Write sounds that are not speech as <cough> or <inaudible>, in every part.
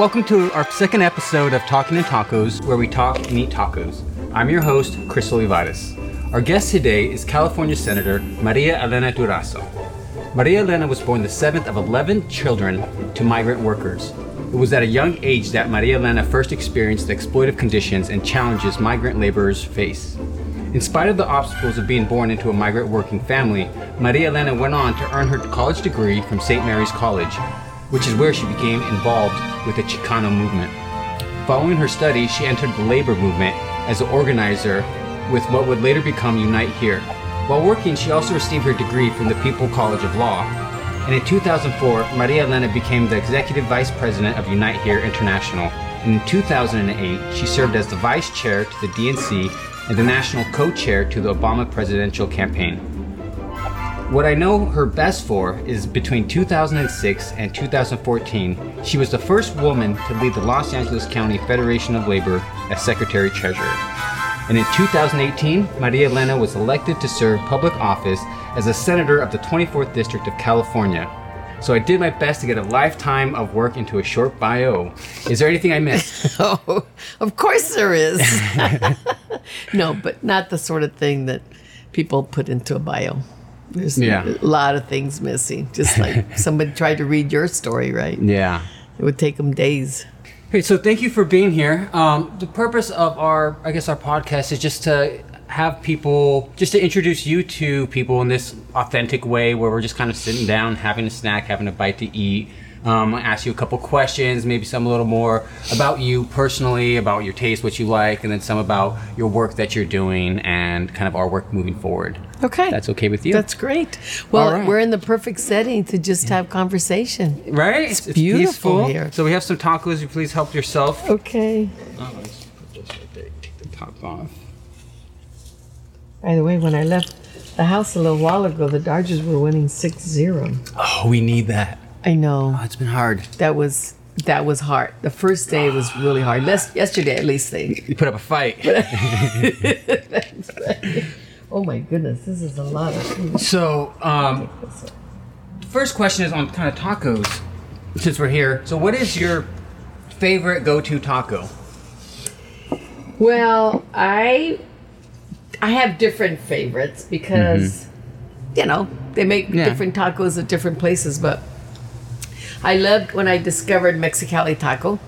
Welcome to our second episode of Talking in Tacos, where we talk and eat tacos. I'm your host, Chris Olivares. Our guest today is California Senator Maria Elena Durazo. Maria Elena was born the seventh of 11 children to migrant workers. It was at a young age that Maria Elena first experienced the exploitive conditions and challenges migrant laborers face. In spite of the obstacles of being born into a migrant working family, Maria Elena went on to earn her college degree from St. Mary's College, which is where she became involved with the Chicano movement. Following her studies, she entered the labor movement as an organizer with what would later become Unite Here. While working, she also received her degree from the People College of Law. And in 2004, Maria Elena became the executive vice president of Unite Here International. And in 2008, she served as the vice chair to the DNC and the national co chair to the Obama presidential campaign. What I know her best for is between 2006 and 2014, she was the first woman to lead the Los Angeles County Federation of Labor as Secretary Treasurer. And in 2018, Maria Elena was elected to serve public office as a senator of the 24th District of California. So I did my best to get a lifetime of work into a short bio. Is there anything I missed? <laughs> Oh, of course there is. <laughs> no, but not the sort of thing that people put into a bio. There's Yeah. a lot of things missing. Just like <laughs> somebody tried to read your story, right? yeah. It would take them days. Hey, so thank you for being here. Um, the purpose of our, I guess, our podcast is just to have people, just to introduce you to people in this authentic way, where we're just kind of sitting down, having a snack, having a bite to eat. Um, I ask you a couple questions, maybe some a little more about you personally, about your taste, what you like, and then some about your work that you're doing and kind of our work moving forward. Okay. That's okay with you? That's great. Well, right. we're in the perfect setting to just have conversation. right. It's beautiful here. So we have some tacos. You please help yourself. Okay. Oh, let's put this right there. Take the top off. By the way, when I left the house a little while ago, the Dodgers were winning 6-0. Oh, we need that. I know. Oh, it's been hard. That was that was hard. The first day was really hard. Les- yesterday, at least they. You put up a fight. <laughs> Oh my goodness, this is a lot of food. so, um, the first question is on kind of tacos, since we're here. So, what is your favorite go-to taco? Well, I I have different favorites because you know they make Yeah. different tacos at different places. But I loved when I discovered Mexicali taco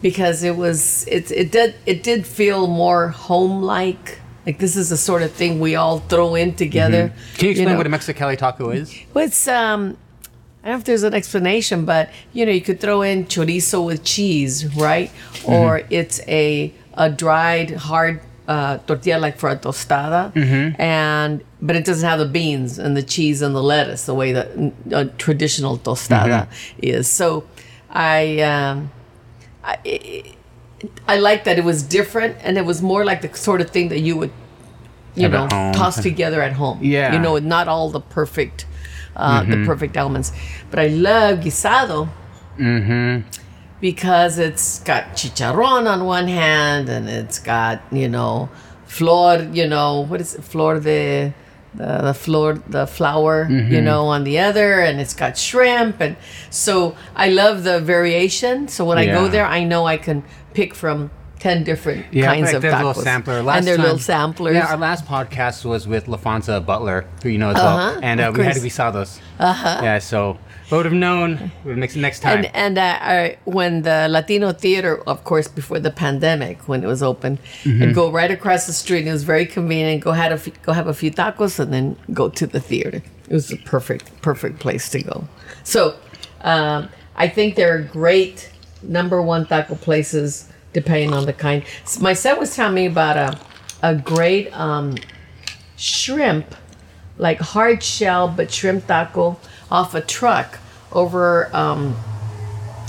because it was it it did it did feel more home like. Like this is the sort of thing we all throw in together. Can you explain know. what a Mexicali taco is? Well, it's um, I don't know if there's an explanation, but you know, you could throw in chorizo with cheese, right? Or it's a a dried hard uh, tortilla like for a tostada, and but it doesn't have the beans and the cheese and the lettuce the way that a traditional tostada is. So, I. Um, I, I like that it was different and it was more like the sort of thing that you would, you Have know, toss together at home. Yeah. You know, not all the perfect, uh, the perfect elements. But I love guisado because it's got chicharron on one hand and it's got, you know, flor, you know, what is it? Flor de, the, the flor, the flower, you know, on the other, and it's got shrimp. And so I love the variation. So when I go there, I know I can pick from 10 different kinds like of a tacos. little sampler. Last and they're time- little samplers. Yeah, our last podcast was with Laphonza Butler, who you know as Uh-huh, well, and uh, we had guisados. Uh-huh. Yeah, so would have known. It next time. And and uh, I, when the Latino theater, of course, before the pandemic, when it was open, Mm-hmm. I'd go right across the street. And it was very convenient. Go had a f- go have a few tacos and then go to the theater. It was the perfect perfect place to go. So um, I think they're great number one taco places, depending on the kind. S- My son was telling me about a a great um, shrimp, like hard shell but shrimp taco off a truck over um,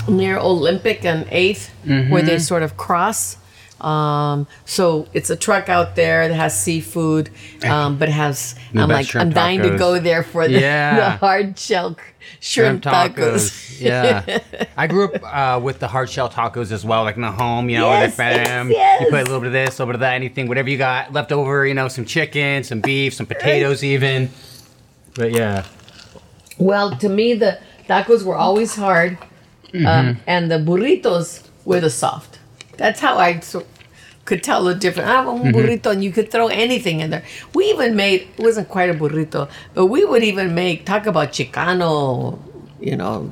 near Olympic and 8th, where they sort of cross. Um, so it's a truck out there that has seafood, um, but it has. The I'm best like, shrimp I'm dying to tacos. go there for the, Yeah. the hard shell shrimp, tacos. yeah. I grew up uh, with the hard shell tacos as well, like in the home, you know, Yes, with the fam. yes, yes. You put a little bit of this, a little bit of that, anything, whatever you got left over, you know, some chicken, some beef, some potatoes, even. But yeah. Well, to me, the tacos were always hard um, and the burritos were the soft. That's how I so, could tell the difference. I have a burrito, and you could throw anything in there. We even made it wasn't quite a burrito, but we would even make talk about Chicano, you know,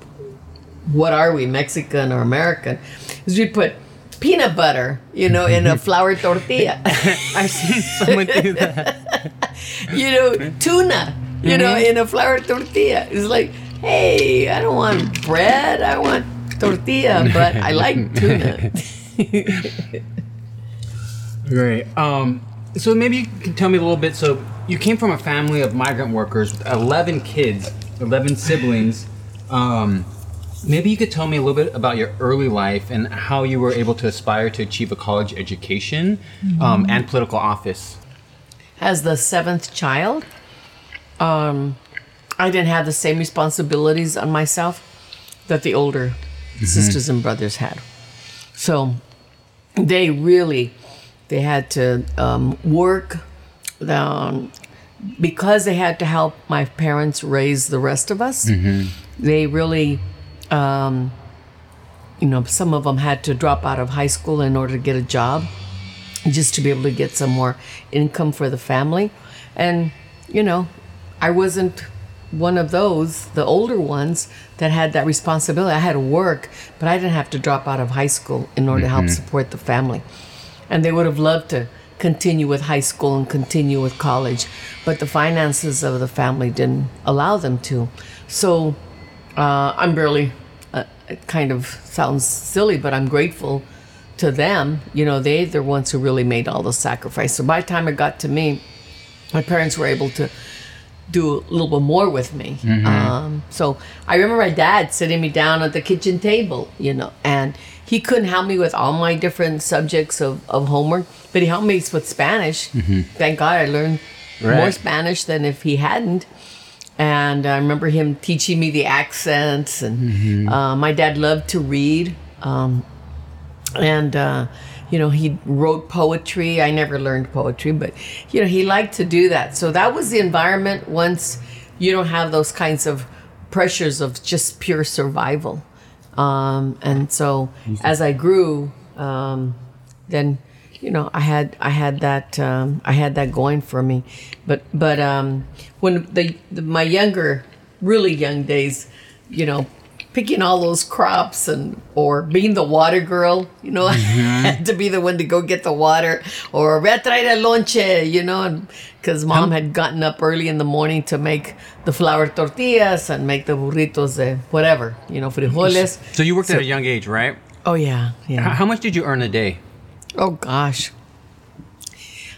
what are we, Mexican or American? Is we put peanut butter, you know, in a mm-hmm. flour tortilla. <laughs> I've seen someone do that. <laughs> you know, tuna, you know, mm-hmm. in a flour tortilla. It's like, hey, I don't want bread, I want tortilla, but I like tuna. <laughs> <laughs> Great. Um, so maybe you can tell me a little bit. So you came from a family of migrant workers 11 kids, 11 siblings. Um, maybe you could tell me a little bit about your early life and how you were able to aspire to achieve a college education um, and political office. As the seventh child, um, I didn't have the same responsibilities on myself that the older sisters and brothers had. So they really they had to um, work um, because they had to help my parents raise the rest of us. They really, um, you know, some of them had to drop out of high school in order to get a job, just to be able to get some more income for the family. And you know, I wasn't one of those, the older ones that had that responsibility. I had to work, but I didn't have to drop out of high school in order to help support the family. And they would have loved to continue with high school and continue with college, but the finances of the family didn't allow them to. So uh, I'm barely, uh, it kind of sounds silly, but I'm grateful to them. You know, they they're the ones who really made all the sacrifice. So by the time it got to me, my parents were able to do a little bit more with me. Um, so I remember my dad sitting me down at the kitchen table, you know, and he couldn't help me with all my different subjects of, of homework, but he helped me with Spanish. Thank God I learned more Spanish than if he hadn't. And I remember him teaching me the accents. And uh, my dad loved to read. Um, and uh, you know he wrote poetry. I never learned poetry but you know he liked to do that. So that was the environment once you don't have those kinds of pressures of just pure survival. Um, and so as i grew um, then you know i had i had that um, i had that going for me. But but um, when the, the my younger really young days you know picking all those crops and or being the water girl you know I <laughs> had to be the one to go get the water or "Ve a traer el lonche you know because mom had gotten up early in the morning to make the flour tortillas and make the burritos de whatever you know frijoles So you worked at a young age, right? oh yeah yeah How much did you earn a day? Oh gosh.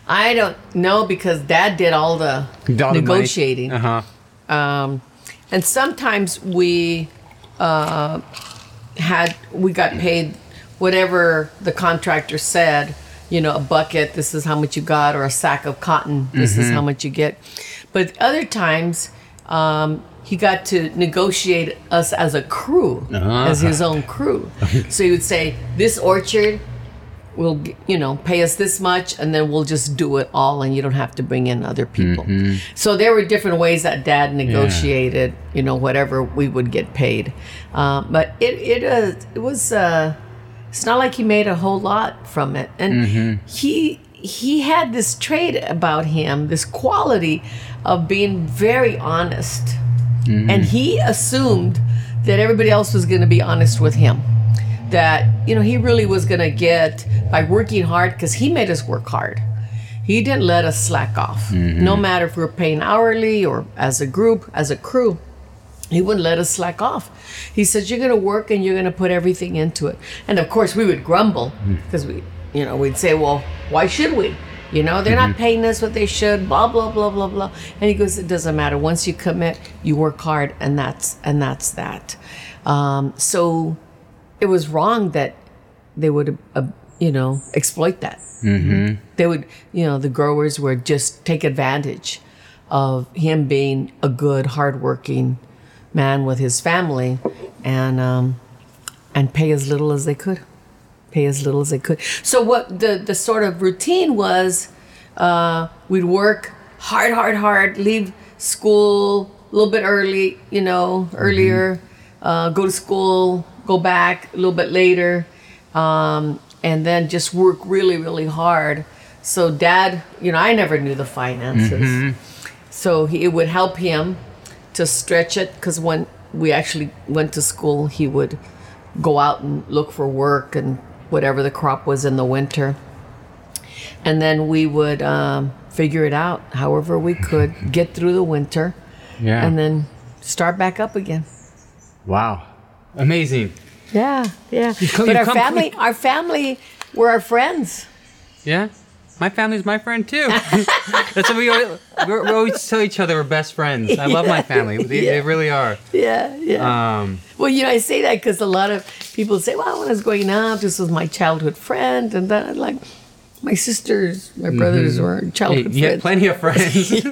I don't know because dad did all the negotiating. Uh huh. Um, and sometimes we uh, had we got paid whatever the contractor said. You know, a bucket. This is how much you got, or a sack of cotton. This is how much you get. But other times, um, he got to negotiate us as a crew, as his own crew. <laughs> so he would say, "This orchard." Will you know pay us this much and then we'll just do it all and you don't have to bring in other people. So there were different ways that dad negotiated you know whatever we would get paid. Um, but it it, uh, it was uh, it's not like he made a whole lot from it. And he he had this trait about him this quality of being very honest. And he assumed that everybody else was going to be honest with him that you know he really was going to get by working hard because he made us work hard. He didn't let us slack off. Mm-hmm. No matter if we were paying hourly or as a group as a crew he wouldn't let us slack off. He said you're going to work and you're going to put everything into it. And of course we would grumble hmm. because we you know we'd say well why should we? You know they're not mm-hmm. paying us what they should blah blah blah blah blah. And he goes it doesn't matter. Once you commit you work hard and that's and that's that. Um, so it was wrong that they would, uh, you know, exploit that. Mm-hmm. They would, you know, the growers would just take advantage of him being a good, hardworking man with his family, and um, and pay as little as they could, pay as little as they could. So what the the sort of routine was, uh, we'd work hard, hard, hard, leave school a little bit early, you know, earlier, uh, go to school, go back a little bit later, um, and then just work really, really hard. So dad, you know, I never knew the finances, so he, it would help him to stretch it because when we actually went to school, he would go out and look for work and whatever the crop was in the winter. And then we would um, figure it out however we could, <laughs> get through the winter, Yeah. and then start back up again. wow. Amazing. Yeah, yeah. come- but you our come- family, our family were our friends. Yeah. My family's my friend too. <laughs> That's what we always, we're, always tell each other we're best friends. I love my family. They, they really are. Yeah, yeah. Um, well, you know, I say that because a lot of people say, "Well, when I was growing up, this was my childhood friend," and then like my sisters, my brothers were hey, childhood you had friends. plenty of friends.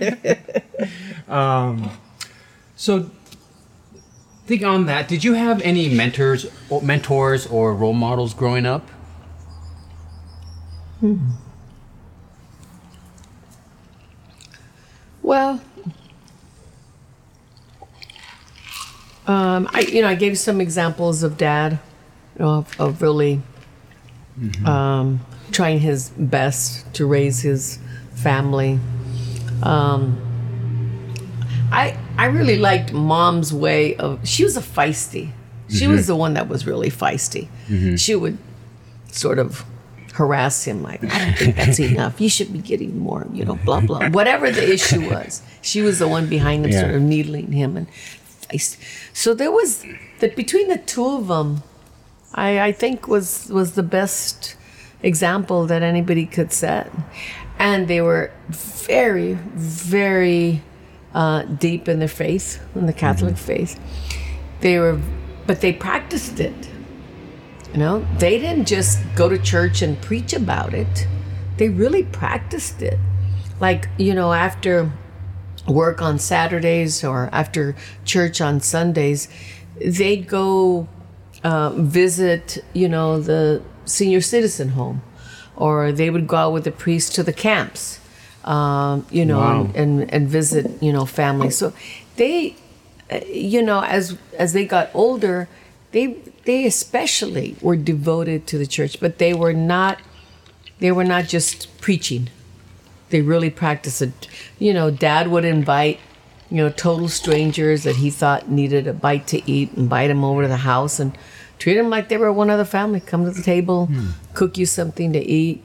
<laughs> <laughs> um, so, think on that. Did you have any mentors, or mentors, or role models growing up? Well, um, I you know I gave some examples of dad, you know, of, of really um, trying his best to raise his family. Um, I I really liked mom's way of. She was a feisty. She was mhm. the one that was really feisty. Mhm. She would sort of harass him like i don't think that's <laughs> enough you should be getting more you know blah blah <laughs> whatever the issue was she was the one behind him Yeah. sort of needling him and feist. so there was that between the two of them i i think was was the best example that anybody could set and they were very very uh, deep in their faith in the catholic faith they were but they practiced it you know, they didn't just go to church and preach about it. They really practiced it. Like, you know, after work on Saturdays or after church on Sundays, they'd go uh, visit, you know, the senior citizen home, or they would go out with the priest to the camps, um, you know, Wow. and, and, and visit, you know, families. So they, uh, you know, as as they got older, they they especially were devoted to the church, but they were not they were not just preaching. They really practiced it. You know, dad would invite, you know, total strangers that he thought needed a bite to eat, and invite them over to the house and treat them like they were one of the family. Come to the table, cook you something to eat.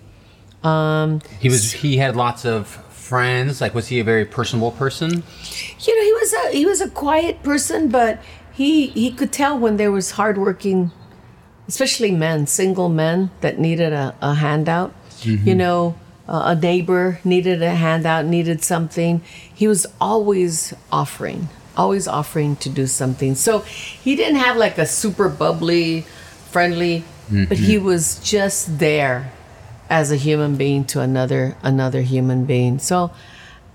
Um, He was. He had lots of friends. Like, was he a very personable person? you know, he was a he was a quiet person, but he he could tell when there was hardworking, especially men, single men that needed a, a handout. You know, uh, a neighbor needed a handout, needed something. He was always offering, always offering to do something. So he didn't have like a super bubbly, friendly, but he was just there as a human being to another another human being. So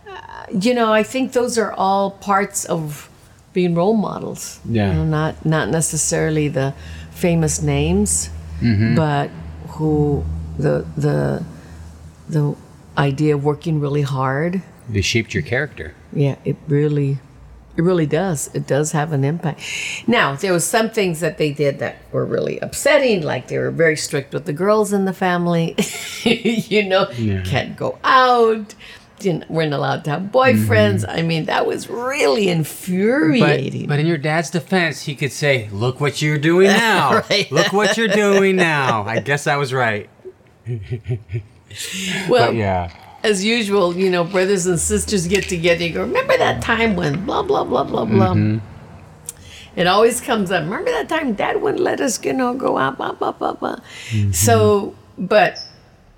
uh, you know, I think those are all parts of being role models. Yeah. You know, not not necessarily the famous names, mm-hmm. but who the the the idea of working really hard. They shaped your character. Yeah, it really it really does. It does have an impact. Now, there was some things that they did that were really upsetting, like they were very strict with the girls in the family. <laughs> you know, Yeah. can't go out. Didn't, weren't allowed to have boyfriends. Mm-hmm. I mean, that was really But, infuriating. but in your dad's defense, he could say, "Look what you're doing <laughs> now. Right. Look what you're doing <laughs> now." I guess I was right. well, But yeah, as usual, you know, brothers and sisters get together. You go, remember that time when blah blah blah blah blah. It always comes up. Remember that time Dad wouldn't let us, you know, go out, blah blah blah blah. So, but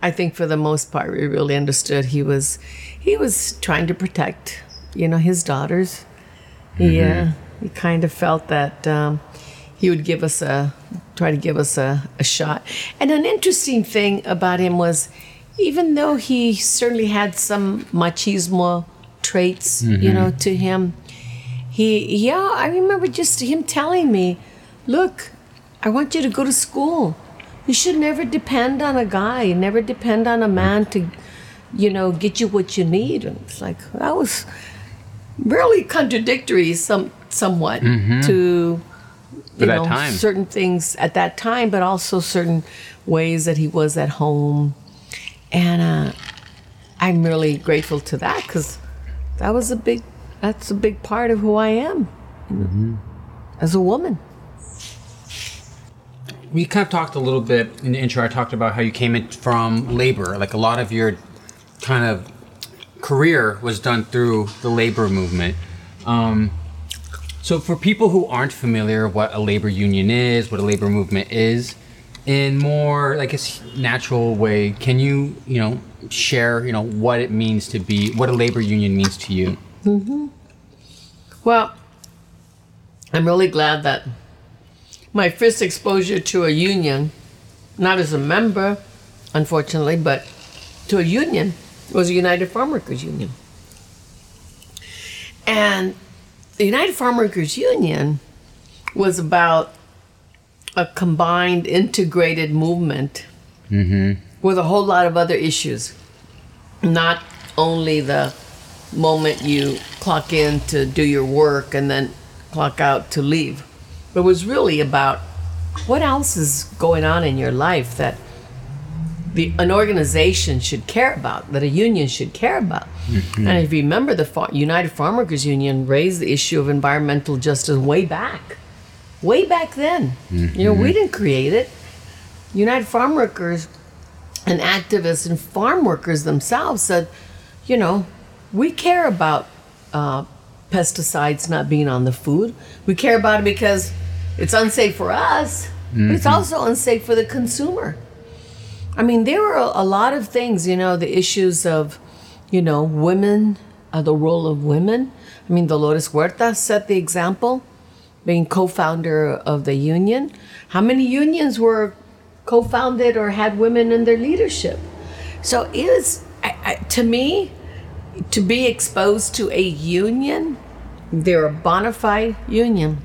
I think for the most part, we really understood he was he was trying to protect, you know, his daughters. He uh, he kind of felt that um, he would give us a try to give us a, a shot. And an interesting thing about him was, even though he certainly had some machismo traits, you know, mm-hmm. to him, he yeah, I remember just him telling me, "Look, I want you to go to school. You should never depend on a guy. Never depend on a man to, you know, get you what you need." And it's like that was really contradictory, some somewhat mm-hmm. to For that time. certain things at that time, but also certain ways that he was at home. And uh, I'm really grateful to that because that was a big, that's a big part of who I am as a woman. we kind of talked a little bit in the intro. I talked about how you came in from labor. Like a lot of your kind of career was done through the labor movement. Um, so for people who aren't familiar what a labor union is, what a labor movement is, in more, I guess, natural way, can you, you know, share, you know, what it means to be, what a labor union means to you? Mm-hmm. Well, I'm really glad that my first exposure to a union, not as a member, unfortunately, but to a union, was the United Farm Workers Union. And the United Farm Workers Union was about a combined, integrated movement mm-hmm. with a whole lot of other issues. Not only the moment you clock in to do your work and then clock out to leave, but it was really about what else is going on in your life that the, an organization should care about, that a union should care about. Mm-hmm. And if you remember, the United Farm Workers Union raised the issue of environmental justice way back, way back then. You know, we didn't create it. United Farm Workers and activists and farm workers themselves said, you know, we care about uh, pesticides not being on the food. We care about it because it's unsafe for us, but it's also unsafe for the consumer. I mean, there were a, a lot of things, you know, the issues of, you know, women, uh, the role of women. I mean, Dolores Huerta set the example, being co founder of the union. How many unions were co founded or had women in their leadership? So it was, I, I, to me, to be exposed to a union, they're a bona fide union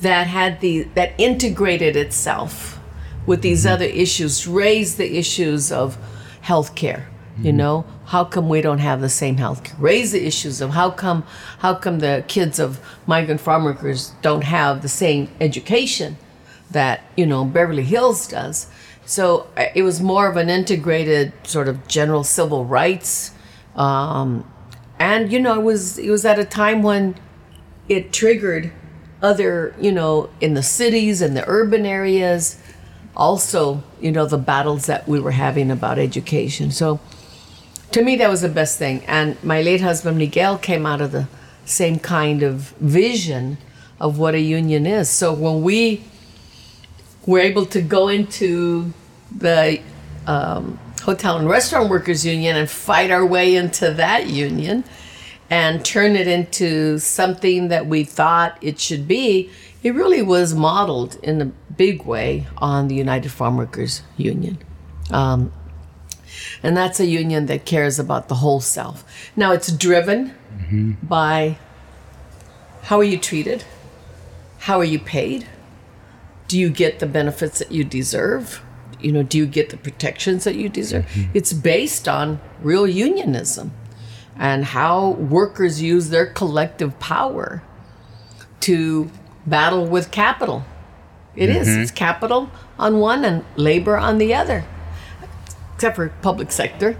that had the that integrated itself with these mm-hmm. other issues, raised the issues of healthcare. You know, how come we don't have the same healthcare? Raise the issues of how come how come the kids of migrant farm workers don't have the same education that you know Beverly Hills does. So uh, it was more of an integrated sort of general civil rights, um, and you know it was it was at a time when it triggered other you know in the cities and the urban areas, also you know the battles that we were having about education. So to me that was the best thing, and my late husband Miguel came out of the same kind of vision of what a union is. So when we were able to go into the um, Hotel and Restaurant Workers Union and fight our way into that union and turn it into something that we thought it should be, it really was modeled in a big way on the United Farm Workers Union. Um, and that's a union that cares about the whole self. Now it's driven by how are you treated? How are you paid? Do you get the benefits that you deserve? You know, do you get the protections that you deserve? Mm-hmm. It's based on real unionism and how workers use their collective power to battle with capital. It is. Mm-hmm. It's capital on one and labor on the other, except for public sector.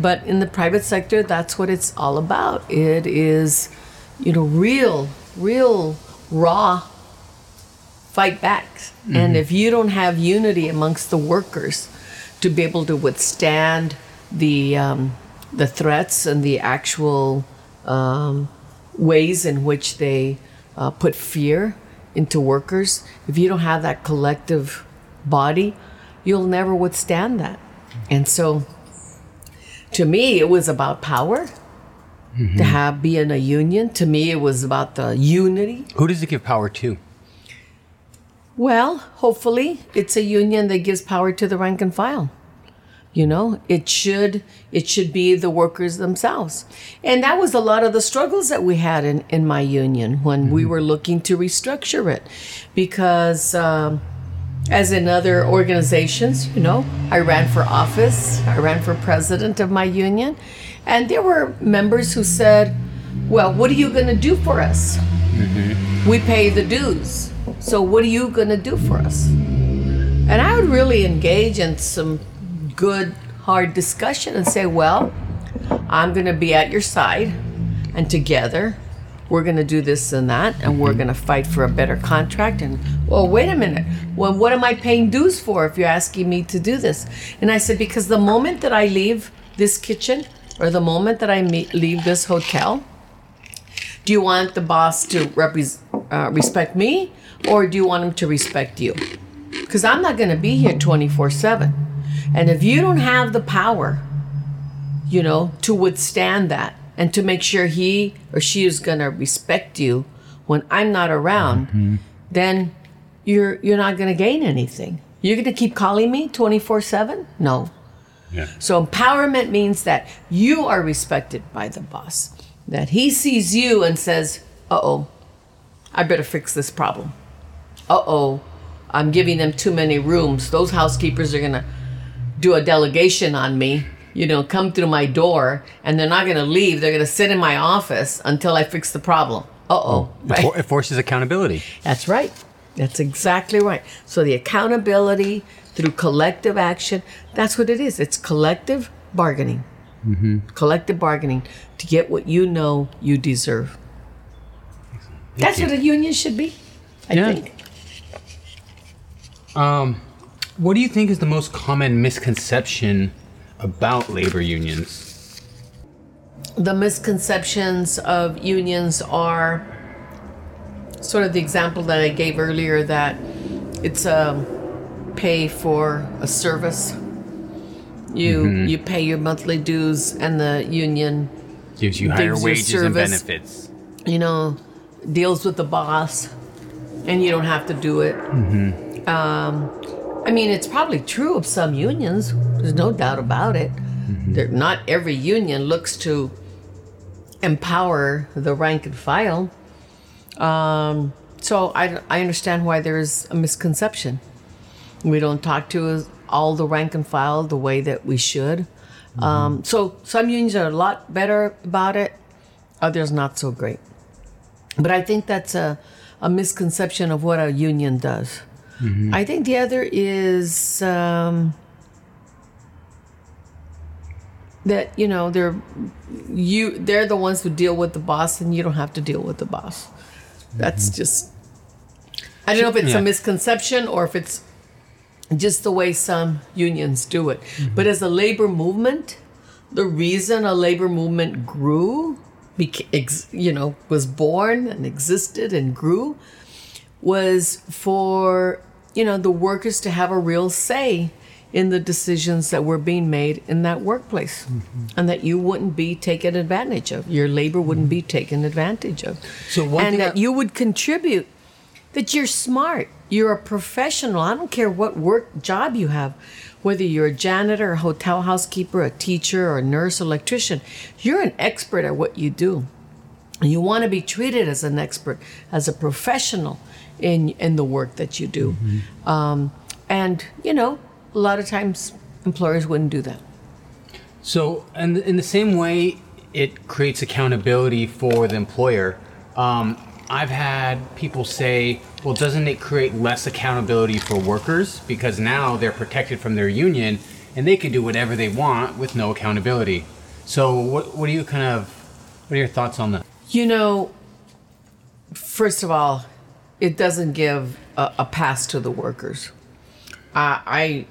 But in the private sector, that's what it's all about. It is, you know, real, real raw fight backs. And if you don't have unity amongst the workers to be able to withstand the um, the threats and the actual um, ways in which they uh, put fear into workers, if you don't have that collective body, you'll never withstand that. And so, to me, it was about power. To have be in a union, to me, it was about the unity Who does it give power to? Well, hopefully, it's a union that gives power to the rank and file. You know, it should it should be the workers themselves, and that was a lot of the struggles that we had in in my union when we were looking to restructure it, because um, as in other organizations, you know, I ran for office, I ran for president of my union, and there were members who said, "Well, what are you going to do for us? Mm-hmm. We pay the dues." So what are you going to do for us? And I would really engage in some good, hard discussion and say, well, I'm going to be at your side, and together we're going to do this and that, and we're going to fight for a better contract. And, well, wait a minute. Well, what am I paying dues for if you're asking me to do this? And I said, because the moment that I leave this kitchen or the moment that I meet, leave this hotel, do you want the boss to repres uh, respect me or do you want him to respect you? Because I'm not going to be here 24 7. And if you don't have the power, you know, to withstand that and to make sure he or she is going to respect you when I'm not around, mm-hmm. then you're you're not going to gain anything. You're going to keep calling me 24/7? No. Yeah. So empowerment means that you are respected by the boss. That he sees you and says, "Uh-oh. I better fix this problem." Uh-oh. I'm giving them too many rooms. Those housekeepers are going to do a delegation on me, you know, come through my door, and they're not going to leave. They're going to sit in my office until I fix the problem. Uh oh. It, for- it forces accountability. That's right. That's exactly right. So the accountability through collective action, that's what it is. It's collective bargaining. Collective bargaining to get what you know you deserve. that's what a union should be, I Yeah. think. Um, what do you think is the most common misconception about labor unions? the misconceptions of unions are sort of the example that I gave earlier that it's a pay for a service. You mm-hmm. you pay your monthly dues and the union, Gives you higher Gives wages and benefits. you know, deals with the boss and you don't have to do it. Mm-hmm. Um, I mean, it's probably true of some unions. There's no doubt about it. There, not every union looks to empower the rank and file. Um, so I, I understand why there's a misconception. We don't talk to all the rank and file the way that we should. Um, so some unions are a lot better about it, others not so great. But I think that's a, a misconception of what a union does. Mm-hmm. I think the other is um, that you know they're you they're the ones who deal with the boss, and you don't have to deal with the boss. That's mm-hmm. just I don't know if it's Yeah. a misconception or if it's just the way some unions do it. Mm-hmm. But as a labor movement, the reason a labor movement grew, you know, was born and existed and grew, was for you know the workers to have a real say in the decisions that were being made in that workplace, mm-hmm. and that you wouldn't be taken advantage of. Your labor wouldn't be mm-hmm. taken advantage of, So and that I- you would contribute that you're smart, you're a professional. I don't care what work job you have, whether you're a janitor, a hotel housekeeper, a teacher, or a nurse, electrician, you're an expert at what you do. And you want to be treated as an expert, as a professional in in the work that you do. Um, and you know, a lot of times employers wouldn't do that. So, and in the same way, it creates accountability for the employer. Um, I've had people say, well, doesn't it create less accountability for workers? Because now they're protected from their union and they can do whatever they want with no accountability. So, what, what do you kind of, what are your thoughts on that? You know, first of all, it doesn't give a, a pass to the workers. Uh, I,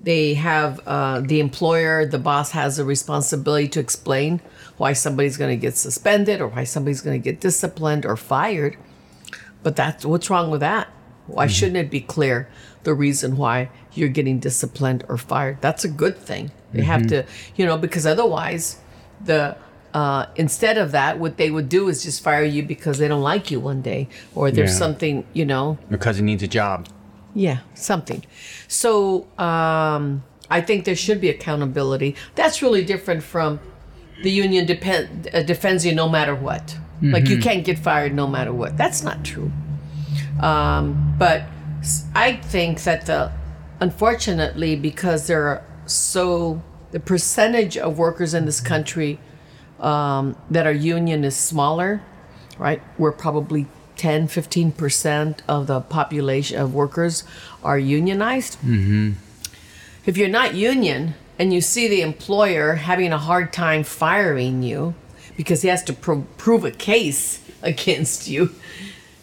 they have uh, the employer, the boss has a responsibility to explain why somebody's going to get suspended or why somebody's going to get disciplined or fired. But that's what's wrong with that. Why shouldn't it be clear the reason why you're getting disciplined or fired? That's a good thing. They have to, you know, because otherwise, the uh, instead of that, what they would do is just fire you because they don't like you one day, or there's Yeah. something, you know, Your cousin needs a job. yeah, something. So um, I think there should be accountability. That's really different from the union depend, uh, defends you no matter what. Like you can't get fired no matter what. That's not true. Um, but I think that the unfortunately because there are so the percentage of workers in this country um, that our union is smaller, right? We're probably 10, 15% of the population of workers are unionized. Mm-hmm. If you're not union and you see the employer having a hard time firing you because he has to pro- prove a case <laughs> against you,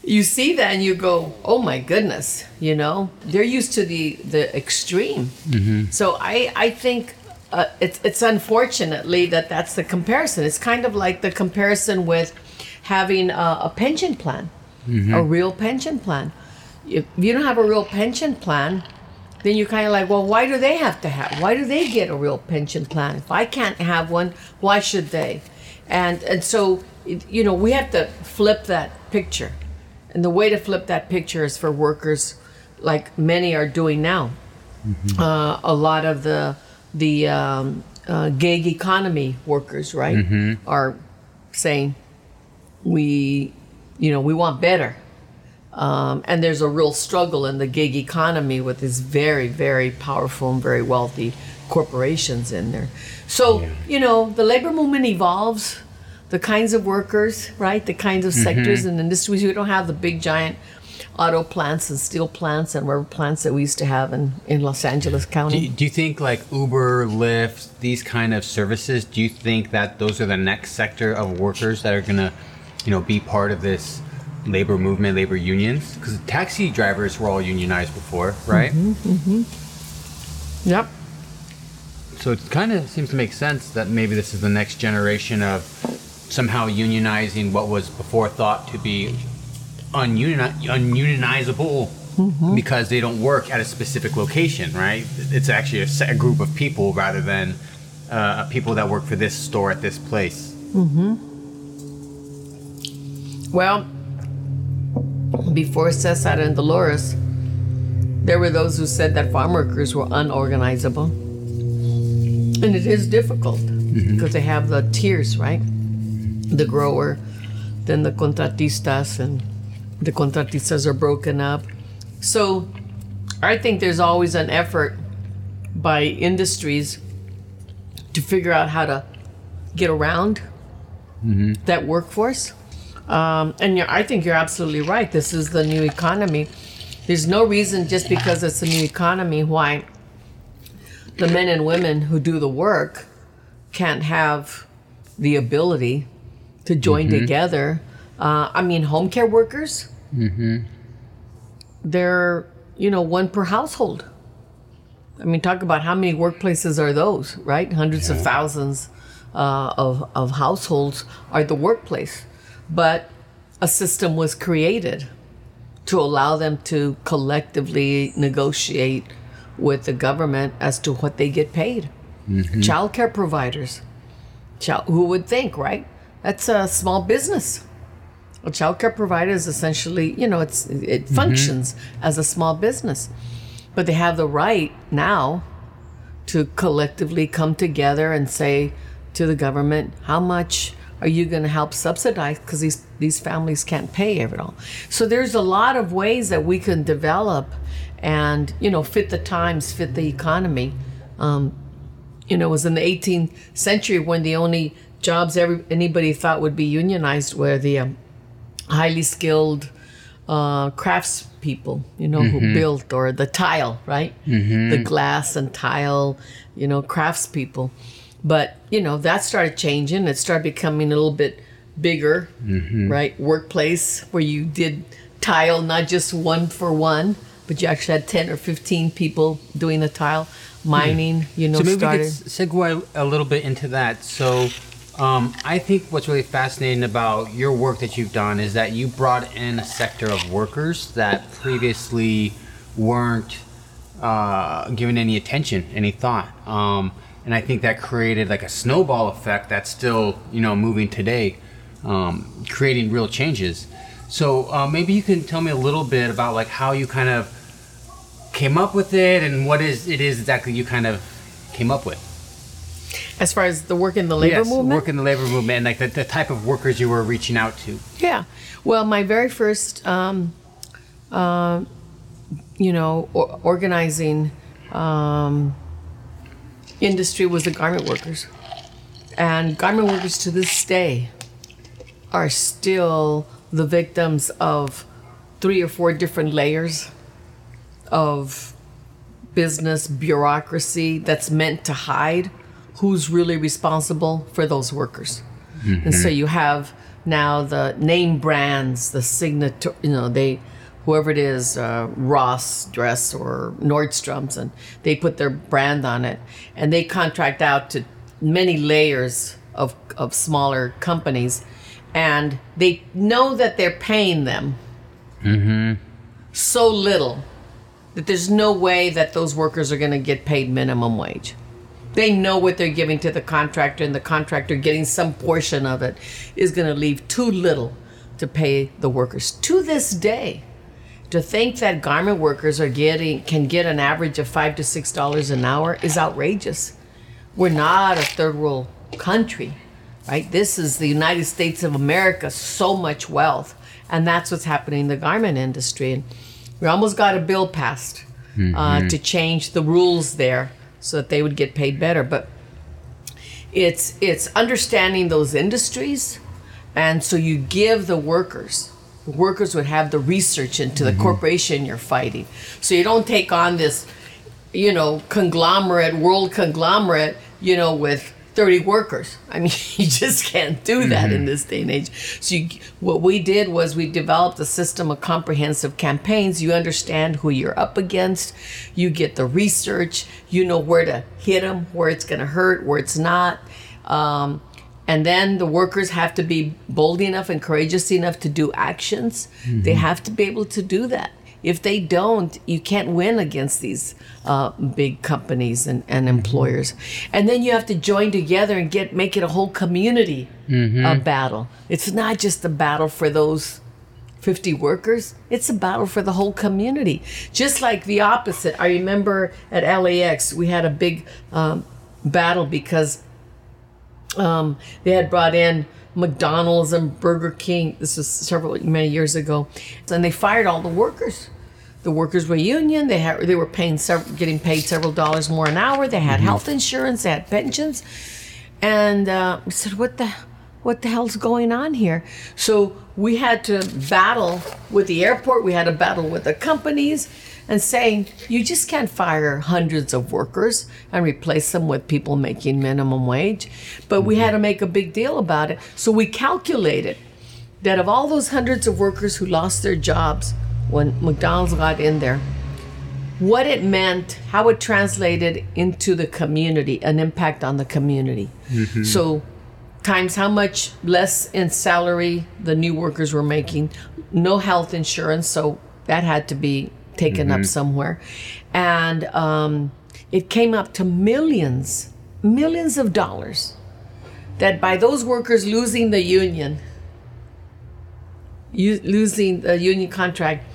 you see that and you go, "Oh my goodness!" You know, they're used to the the extreme. So I I think uh, it's it's unfortunately that that's the comparison. It's kind of like the comparison with having a, a pension plan, a real pension plan. If you don't have a real pension plan, then you're kind of like, well, why do they have to have? Why do they get a real pension plan? If I can't have one, why should they? And and so you know we have to flip that picture, and the way to flip that picture is for workers, like many are doing now. Uh, a lot of the the um, uh, gig economy workers, right, are saying we, you know, we want better. Um, and there's a real struggle in the gig economy with these very, very powerful and very wealthy corporations in there. So, you know, the labor movement evolves, the kinds of workers, right? The kinds of sectors and industries. We don't have the big giant auto plants and steel plants and rubber plants that we used to have in, in Los Angeles Do, County. do you think like Uber, Lyft, these kind of services? Do you think that those are the next sector of workers that are gonna, you know, be part of this labor movement, labor unions? Because taxi drivers were all unionized before, right? Mm-hmm. Yep. So it kind of seems to make sense that maybe this is the next generation of somehow unionizing what was before thought to be ununioni- ununionizable mm-hmm. because they don't work at a specific location, right? It's actually a, se- a group of people rather than uh, people that work for this store at this place. Mm-hmm. Well, before Cesar and Dolores, there were those who said that farm workers were unorganizable. And it is difficult mm-hmm. because they have the tiers, right? The grower, then the contratistas, and the contratistas are broken up. So I think there's always an effort by industries to figure out how to get around that workforce. Um, and I think you're absolutely right. This is the new economy. There's no reason just because it's a new economy why the men and women who do the work can't have the ability to join together. Uh, I mean, home care workers, they're, you know, one per household. I mean, talk about how many workplaces are those, right? Hundreds of thousands uh, of, of households are the workplace. But a system was created to allow them to collectively negotiate with the government as to what they get paid. Child care providers. Child, who would think, right? That's a small business. A child care provider is essentially, you know, it's it functions as a small business, but they have the right now to collectively come together and say to the government, how much are you going to help subsidize? Because these these families can't pay it all. So there's a lot of ways that we can develop and you know fit the times, fit the economy. Um, you know, it was in the 18th century when the only jobs every, anybody thought would be unionized were the um, highly skilled uh, crafts people, you know, who mm-hmm. built or the tile, right? Mm-hmm. The glass and tile, you know, crafts people. But, you know, that started changing. It started becoming a little bit bigger, mm-hmm. right? Workplace where you did tile, not just one for one, but you actually had 10 or 15 people doing the tile. Hmm. Mining, you know, So maybe started. we could segue a little bit into that. So, um, I think what's really fascinating about your work that you've done is that you brought in a sector of workers that previously weren't uh, given any attention, any thought. Um, and I think that created like a snowball effect that's still, you know, moving today, um, creating real changes. So uh, maybe you can tell me a little bit about like how you kind of came up with it and what is it is exactly you kind of came up with. As far as the work in the labor yes, movement? work in the labor movement and like the, the type of workers you were reaching out to. Yeah. Well, my very first, um, uh, you know, or- organizing um, industry was the garment workers. And garment workers to this day are still the victims of three or four different layers of business bureaucracy that's meant to hide who's really responsible for those workers. And so you have now the name brands, the signature, you know, they, whoever it is, uh, Ross Dress or Nordstrom's, and they put their brand on it, and they contract out to many layers of of smaller companies, and they know that they're paying them so little that there's no way that those workers are going to get paid minimum wage. They know what they're giving to the contractor, and the contractor getting some portion of it is going to leave too little to pay the workers. To this day, to think that garment workers are getting can get an average of five to six dollars an hour is outrageous. We're not a third world country, right? This is the United States of America, so much wealth, and that's what's happening in the garment industry. And we almost got a bill passed uh, to change the rules there so that they would get paid better, but it's it's understanding those industries and so you give the workers the workers would have the research into the mm-hmm. corporation you're fighting. So you don't take on this you know conglomerate world conglomerate you know with 30 workers. I mean <laughs> you just can't do that in this day and age. So you, what we did was we developed a system of comprehensive campaigns. You understand who you're up against. You get the research. You know where to hit them where it's going to hurt where it's not. Um, and then the workers have to be bold enough and courageous enough to do actions. They have to be able to do that. If they don't, you can't win against these uh, big companies and, and employers. And then you have to join together and get make it a whole community uh, battle. It's not just a battle for those 50 workers, it's a battle for the whole community. Just like the opposite. I remember at LAX, we had a big um, battle because um, they had brought in McDonald's and Burger King. This was several many years ago, and they fired all the workers. The workers were union. They had they were paying several, getting paid several dollars more an hour. They had health insurance. They had pensions, and uh, we said, "What the, what the hell's going on here?" So we had to battle with the airport. We had to battle with the companies and saying you just can't fire hundreds of workers and replace them with people making minimum wage. But we had to make a big deal about it. So we calculated that of all those hundreds of workers who lost their jobs when McDonald's got in there, what it meant, how it translated into the community, an impact on the community. Mm-hmm. So times how much less in salary the new workers were making, no health insurance, so that had to be taken up somewhere. And um, it came up to millions, millions of dollars that by those workers losing the union, u- losing the union contract,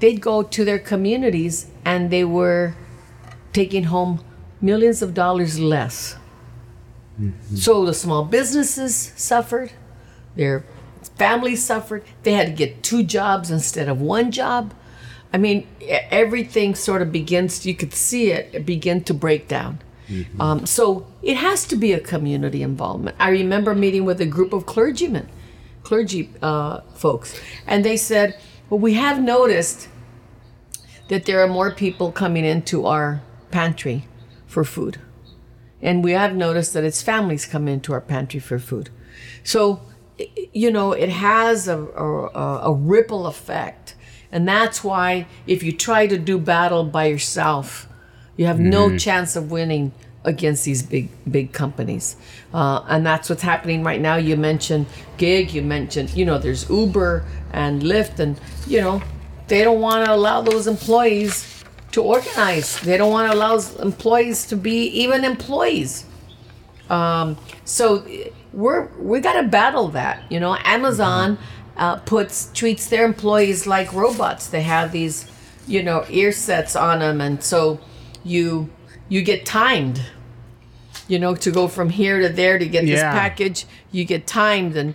they'd go to their communities and they were taking home millions of dollars less. So the small businesses suffered, their families suffered. They had to get two jobs instead of one job. I mean, everything sort of begins, you could see it begin to break down. Um, so it has to be a community involvement. I remember meeting with a group of clergymen, clergy uh, folks, and they said, Well, we have noticed that there are more people coming into our pantry for food. And we have noticed that it's families come into our pantry for food. So, you know, it has a, a, a ripple effect. And that's why if you try to do battle by yourself, you have no chance of winning against these big big companies. Uh, and that's what's happening right now. You mentioned gig, you mentioned, you know, there's Uber and Lyft, and, you know, they don't want to allow those employees to organize. They don't want to allow employees to be even employees. Um, so we're we got to battle that. You know, Amazon uh, puts treats their employees like robots. They have these, you know, ear sets on them, and so you you get timed. You know, to go from here to there to get this package, you get timed, and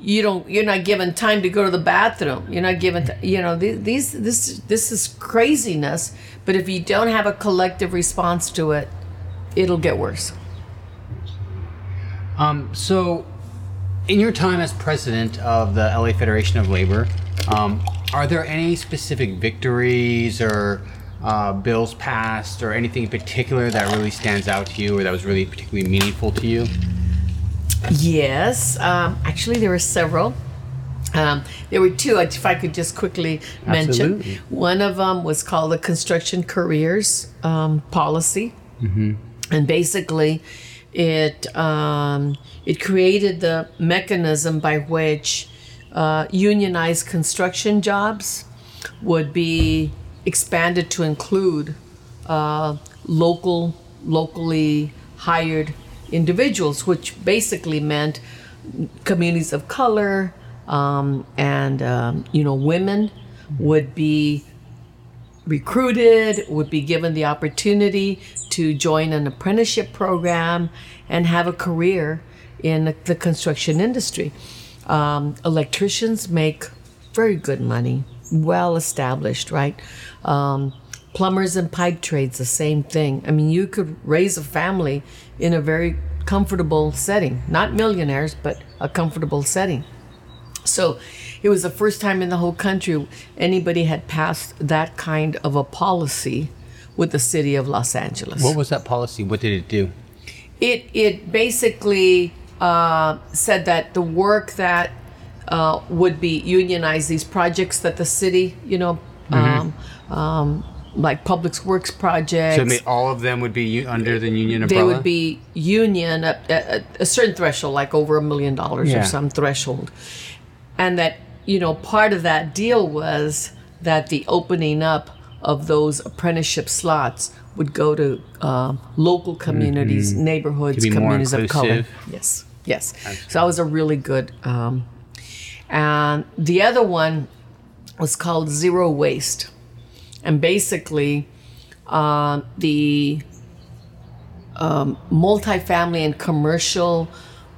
you don't. You're not given time to go to the bathroom. You're not given. t- you know, these, these this this is craziness. But if you don't have a collective response to it, it'll get worse. Um, so in your time as president of the LA Federation of Labor, um, are there any specific victories or uh, bills passed or anything in particular that really stands out to you or that was really particularly meaningful to you? Yes, um, actually, there were several. Um, there were two, if I could just quickly mention. Absolutely. One of them was called the Construction Careers um, Policy. And basically, it, um, it created the mechanism by which uh, unionized construction jobs would be expanded to include uh, local, locally hired individuals, which basically meant communities of color um, and um, you know women would be recruited, would be given the opportunity to join an apprenticeship program and have a career in the construction industry. Um, electricians make very good money, well established, right? Um, plumbers and pipe trades, the same thing. I mean, you could raise a family in a very comfortable setting, not millionaires, but a comfortable setting. So it was the first time in the whole country anybody had passed that kind of a policy with the city of Los Angeles. What was that policy? What did it do? It it basically uh, said that the work that uh, would be unionized, these projects that the city, you know, um, um, like public works projects, So it made all of them would be u- under the union they umbrella? would be union at, at a certain threshold, like over a million dollars Yeah. or some threshold, and that you know part of that deal was that the opening up of those apprenticeship slots would go to uh, local communities, neighborhoods, Mm-hmm. More communities of color. Yes, yes. So that was a really good. Um, and the other one was called Zero Waste, and basically, uh, the multifamily and commercial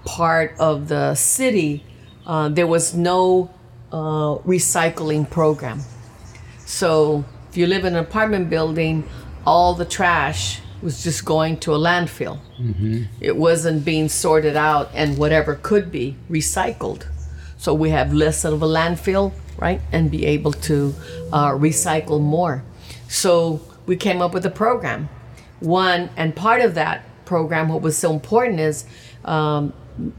part of the city, uh, there was no uh, recycling program. So if you live in an apartment building, all the trash was just going to a landfill. It wasn't being sorted out and whatever could be recycled. So we have less of a landfill, right? And be able to uh, recycle more. So we came up with a program. One, and part of that program, what was so important is um,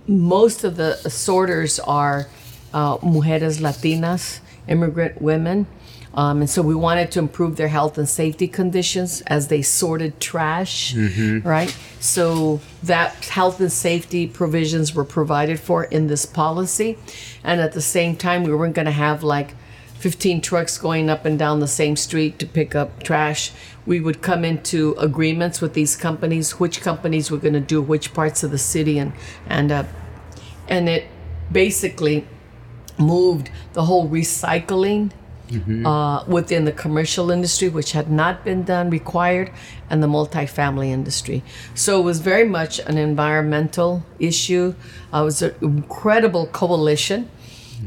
most of the sorters are uh, mujeres latinas, immigrant women. Um, and so we wanted to improve their health and safety conditions as they sorted trash, right? So that health and safety provisions were provided for in this policy. And at the same time, we weren't going to have like 15 trucks going up and down the same street to pick up trash. We would come into agreements with these companies, which companies were going to do which parts of the city, and and uh, and it basically moved the whole recycling uh, within the commercial industry, which had not been done required, and the multifamily industry. So it was very much an environmental issue. Uh, it was an incredible coalition.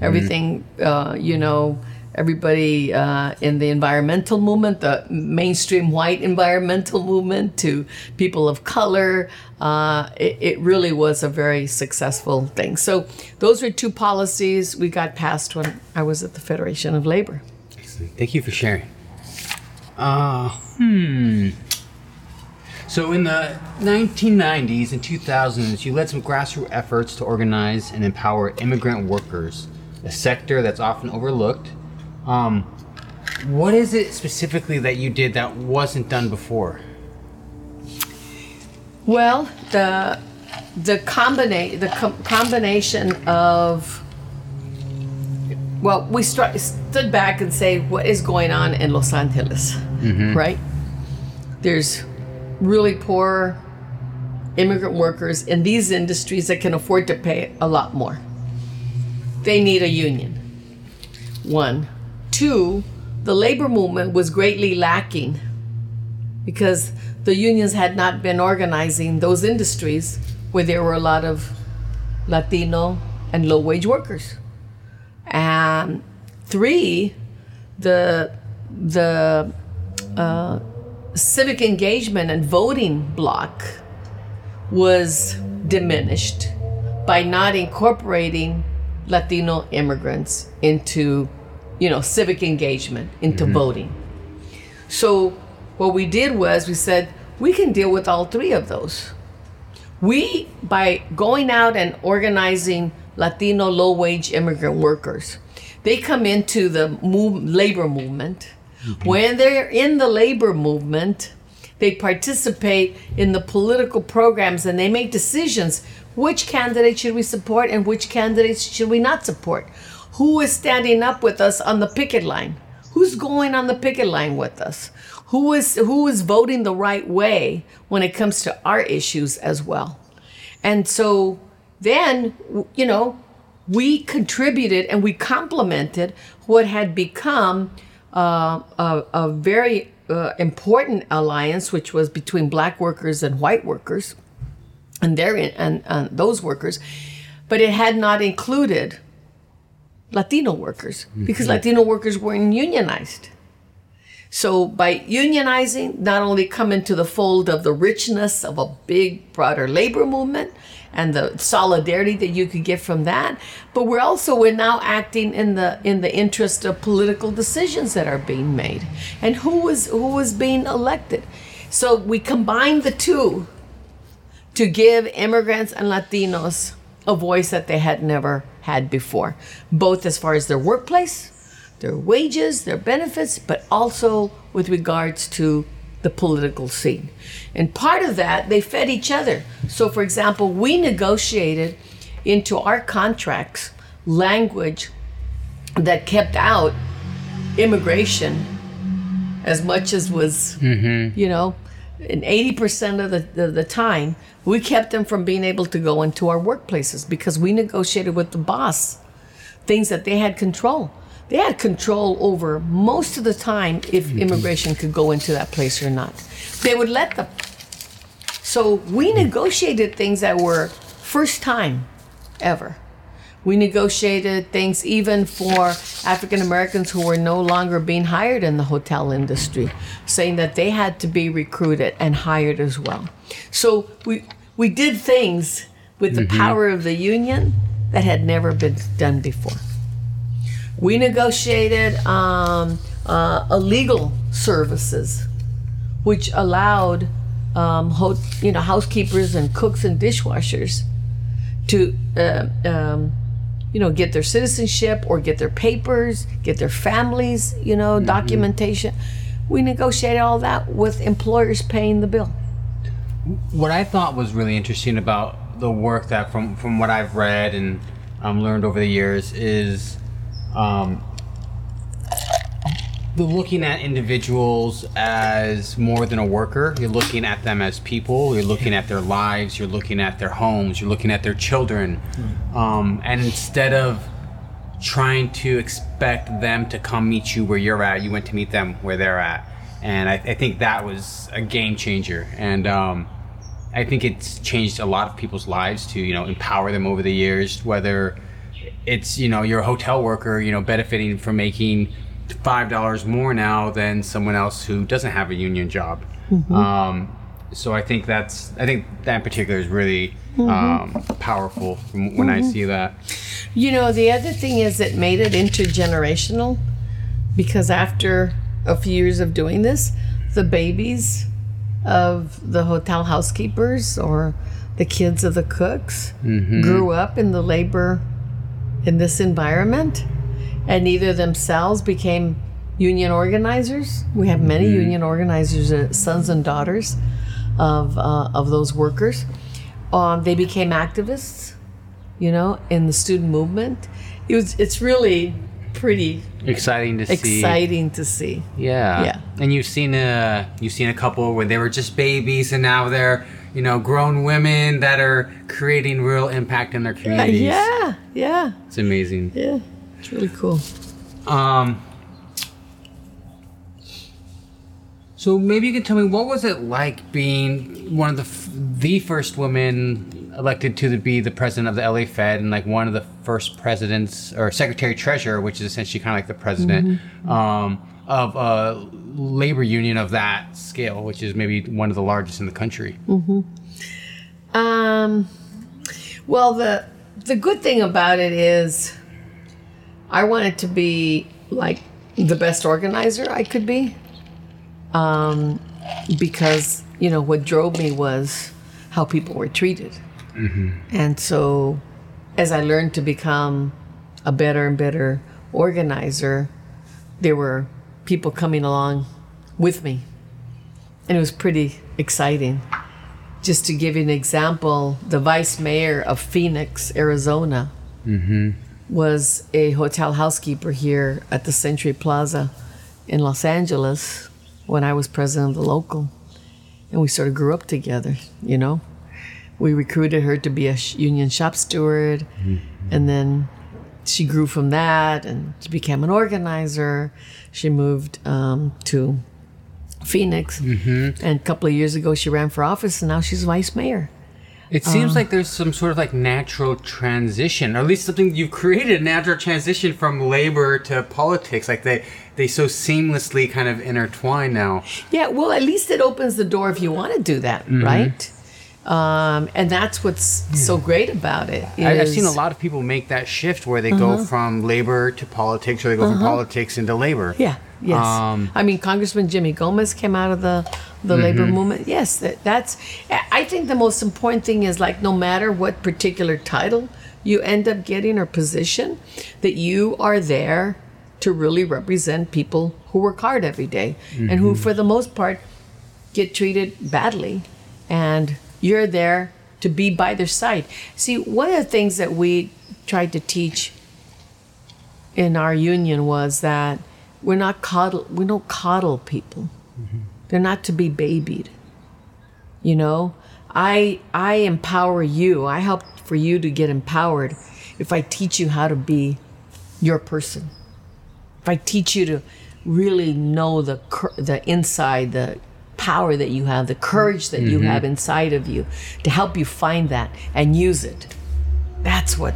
Everything, uh, you know, everybody uh, in the environmental movement, the mainstream white environmental movement, to people of color. Uh, it, it really was a very successful thing. So those were two policies we got passed when I was at the Federation of Labor. Thank you for sharing. Uh, hmm. So in the 1990s and 2000s, you led some grassroots efforts to organize and empower immigrant workers, a sector that's often overlooked. Um, what is it specifically that you did that wasn't done before? Well, the the combina- the com- combination of well, we stru- stood back and say what is going on in Los Angeles, right? There's really poor immigrant workers in these industries that can afford to pay a lot more. They need a union. One, two, the labor movement was greatly lacking because the unions had not been organizing those industries where there were a lot of Latino and low wage workers. And three, the the uh, civic engagement and voting block was diminished by not incorporating Latino immigrants into, you know, civic engagement, into mm-hmm. voting. So what we did was we said we can deal with all three of those. We by going out and organizing Latino low wage immigrant workers, they come into the move, labor movement. Mm-hmm. When they're in the labor movement, they participate in the political programs and they make decisions which candidate should we support and which candidates should we not support who is standing up with us on the picket line? Who's going on the picket line with us? Who is who is voting the right way when it comes to our issues as well? And so then you know we contributed and we complemented what had become uh, a, a very uh, important alliance, which was between black workers and white workers, and their and, and those workers, but it had not included Latino workers mm-hmm. because Latino workers weren't unionized. So by unionizing, not only come into the fold of the richness of a big, broader labor movement and the solidarity that you could get from that, but we're also we're now acting in the in the interest of political decisions that are being made and who was who was being elected. So we combine the two to give immigrants and Latinos a voice that they had never had before, both as far as their workplace, their wages, their benefits, but also with regards to the political scene. And part of that, they fed each other. So, for example, we negotiated into our contracts language that kept out immigration as much as was, mm-hmm. you know, in 80% of the, the, the time, we kept them from being able to go into our workplaces because we negotiated with the boss things that they had control. They had control over most of the time if immigration could go into that place or not. They would let them. So we negotiated things that were first time ever. We negotiated things even for African Americans who were no longer being hired in the hotel industry, saying that they had to be recruited and hired as well. So we we did things with the power of the union that had never been done before. We negotiated um, uh, illegal services, which allowed um, ho- you know housekeepers and cooks and dishwashers to uh, um, you know get their citizenship or get their papers, get their families you know documentation. We negotiated all that with employers paying the bill. what I thought was really interesting about the work that from from what I've read and um, learned over the years is um, the looking at individuals as more than a worker. You're looking at them as people. You're looking at their lives. You're looking at their homes. You're looking at their children, um, and instead of trying to expect them to come meet you where you're at, you went to meet them where they're at, and I, I think that was a game changer. And um, I think it's changed a lot of people's lives to you know empower them over the years. Whether it's you know you're a hotel worker, you know benefiting from making five dollars more now than someone else who doesn't have a union job. Um, so I think that's I think that in particular is really um, powerful from when I see that. You know, the other thing is it made it intergenerational because after a few years of doing this, the babies of the hotel housekeepers or the kids of the cooks grew up in the labor in this environment and either themselves became union organizers. We have many union organizers, uh, sons and daughters of, uh, of those workers. Um, they became activists, you know, in the student movement. It was, it's really pretty Exciting to see. exciting to see. Yeah. Yeah. And you've seen a you've seen a couple where they were just babies and now they're you know grown women that are creating real impact in their communities. yeah, yeah, It's amazing. yeah. It's really cool. Um. So maybe you could tell me what was it like being one of the f- the first women elected to the, be the president of the LA Fed and like one of the first presidents or secretary treasurer, which is essentially kind of like the president um, of a labor union of that scale, which is maybe one of the largest in the country. Um, well, the the good thing about it is I wanted to be like the best organizer I could be. Um, because, you know, what drove me was how people were treated. And so as I learned to become a better and better organizer, there were people coming along with me. And it was pretty exciting. Just to give you an example, the vice mayor of Phoenix, Arizona, was a hotel housekeeper here at the Century Plaza in Los Angeles when I was president of the local. And we sort of grew up together, you know? We recruited her to be a union shop steward, and then she grew from that and she became an organizer. She moved um, to Phoenix, and a couple of years ago, she ran for office, and now she's vice mayor. It seems um, like there's some sort of like natural transition, or at least something you've created a natural transition from labor to politics. Like they they so seamlessly kind of intertwine now. Yeah, well, at least it opens the door if you want to do that, mm-hmm. right? Um, and that's what's so great about it. I, I've seen a lot of people make that shift where they go uh-huh. from labor to politics, or they go from uh-huh. politics into labor. Yeah. Yes. Um, I mean, Congressman Jimmy Gomez came out of the the labor movement. Yes, that, that's. I think the most important thing is like no matter what particular title you end up getting or position, that you are there to really represent people who work hard every day and who, for the most part, get treated badly, and you're there to be by their side. See, one of the things that we tried to teach in our union was that we're not coddle we don't coddle people. Mm-hmm. They're not to be babied. You know? I i empower you. I help for you to get empowered if i teach you how to be your person. If i teach you to really know the the inside the power that you have the courage that you mm-hmm. have inside of you to help you find that and use it. That's what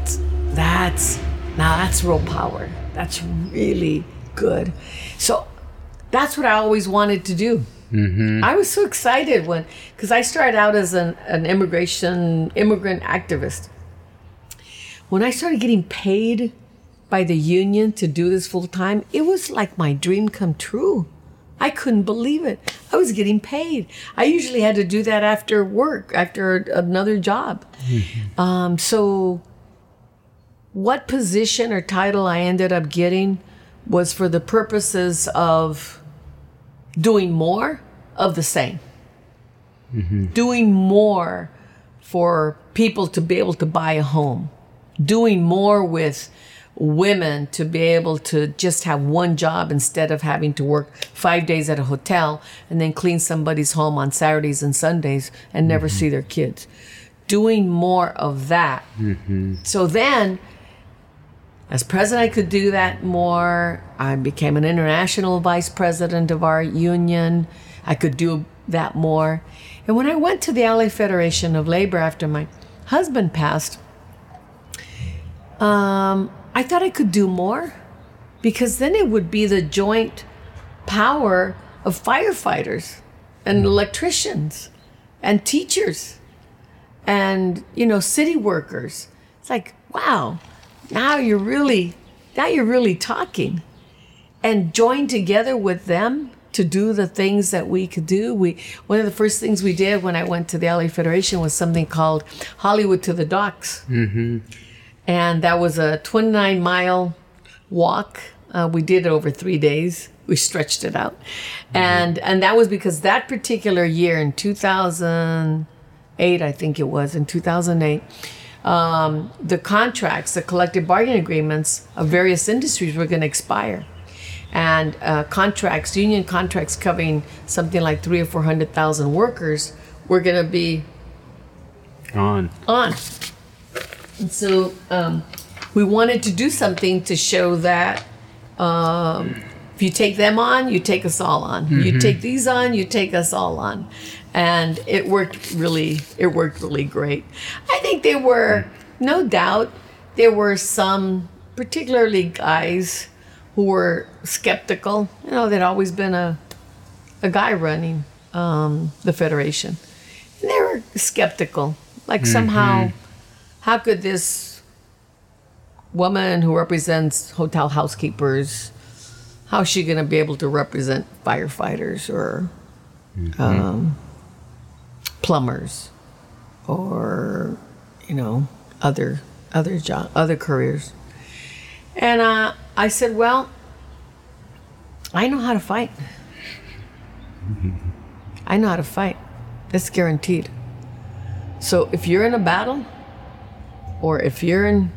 that's now that's real power. That's really good so that's what i always wanted to do i was so excited when because i started out as an, an immigration immigrant activist when i started getting paid by the union to do this full time it was like my dream come true I couldn't believe it. I was getting paid. I usually had to do that after work, after another job. Um, so, what position or title I ended up getting was for the purposes of doing more of the same, mm-hmm. doing more for people to be able to buy a home, doing more with women to be able to just have one job instead of having to work five days at a hotel and then clean somebody's home on Saturdays and Sundays and never mm-hmm. see their kids. Doing more of that. Mm-hmm. So then, as president, I could do that more. I became an international vice president of our union. I could do that more. And when I went to the LA Federation of Labor after my husband passed, um, I thought I could do more because then it would be the joint power of firefighters and electricians and teachers and you know city workers it's like wow now you're really now you're really talking. And join together with them to do the things that we could do. We one of the first things we did when i went to the la federation was something called hollywood to the docks. And that was a 29 mile walk. Uh, we did it over three days. We stretched it out, and and that was because that particular year in 2008, I think it was in 2008, um, the contracts, the collective bargaining agreements of various industries were going to expire, and uh, contracts, union contracts covering something like three or four hundred thousand workers, were going to be On. on. And so um, we wanted to do something to show that um, if you take them on, you take us all on. You take these on, you take us all on. And it worked really, it worked really great. I think there were, no doubt, there were some, particularly guys who were skeptical. You know, there'd always been a, a guy running um, the Federation. And they were skeptical. Like somehow, how could this woman who represents hotel housekeepers, how's she going to be able to represent firefighters or um, plumbers or you know other other job other careers? And uh, I said, well, I know how to fight. I know how to fight. That's guaranteed. So if you're in a battle, or if you're in,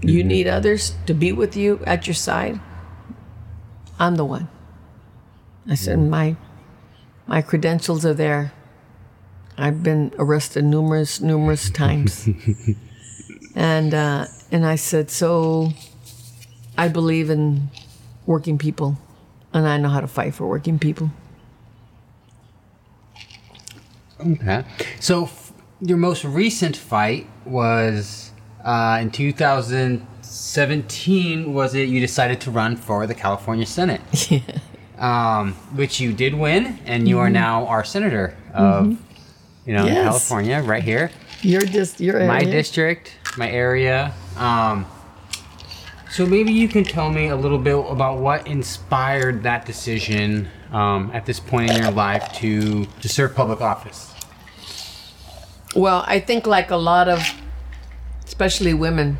you need others to be with you at your side, I'm the one. I said, my, my credentials are there. I've been arrested numerous, numerous times. <laughs> and, uh, and I said, so I believe in working people and I know how to fight for working people. Okay. So f- your most recent fight was uh, in 2017. Was it you decided to run for the California Senate? <laughs> Um, which you did win, and you are now our senator of, you know, Yes. California, right here, You're just, you're my district, my area. Um, so maybe you can tell me a little bit about what inspired that decision um, at this point in your life to to serve public office. Well, I think like a lot of, especially women,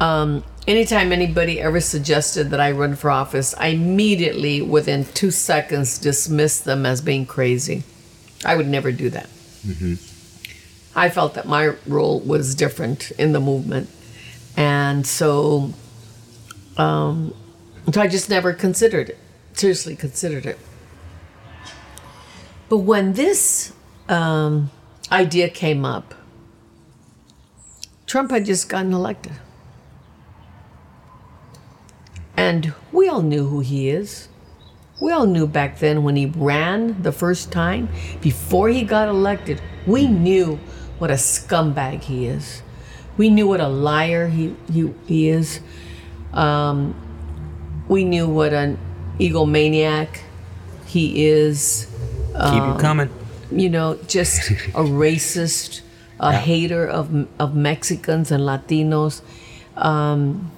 um, anytime anybody ever suggested that I run for office, I immediately, within two seconds, dismissed them as being crazy. I would never do that. I felt that my role was different in the movement. And so, um, so I just never considered it, seriously considered it. But when this um, idea came up, Trump had just gotten elected. And we all knew who he is. We all knew back then when he ran the first time, before he got elected, we knew what a scumbag he is. We knew what a liar he, he, he is. Um, we knew what an egomaniac he is Keep it coming. you know, just a <laughs> racist, a hater of of Mexicans and Latinos, um,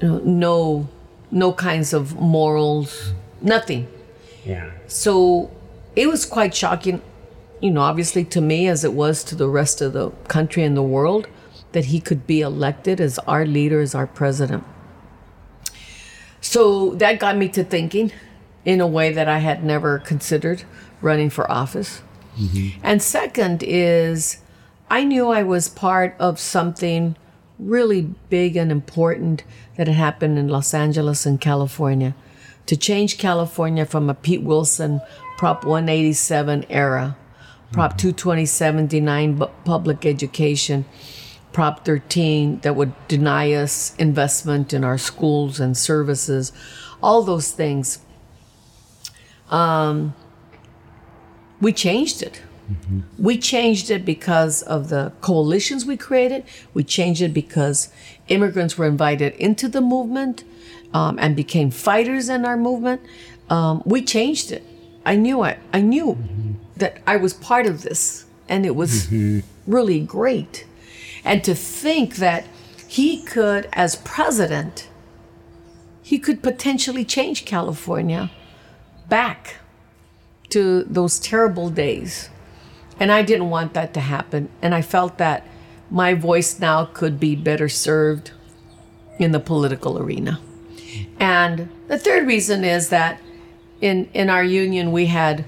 no, no kinds of morals, nothing. Yeah. So it was quite shocking, you know, obviously to me as it was to the rest of the country and the world, that he could be elected as our leader, as our president. So that got me to thinking in a way that I had never considered running for office. Mm-hmm. And second is, I knew I was part of something really big and important that had happened in Los Angeles and California to change California from a Pete Wilson Prop 187 era, Prop 22079 bu- public education, Prop 13 that would deny us investment in our schools and services, all those things. Um, we changed it. We changed it because of the coalitions we created. We changed it because immigrants were invited into the movement um, and became fighters in our movement. Um, we changed it. I knew it. I knew that I was part of this, and it was really great. And to think that he could, as president, he could potentially change California back to those terrible days. And I didn't want that to happen. And I felt that my voice now could be better served in the political arena. And the third reason is that in, in our union, we had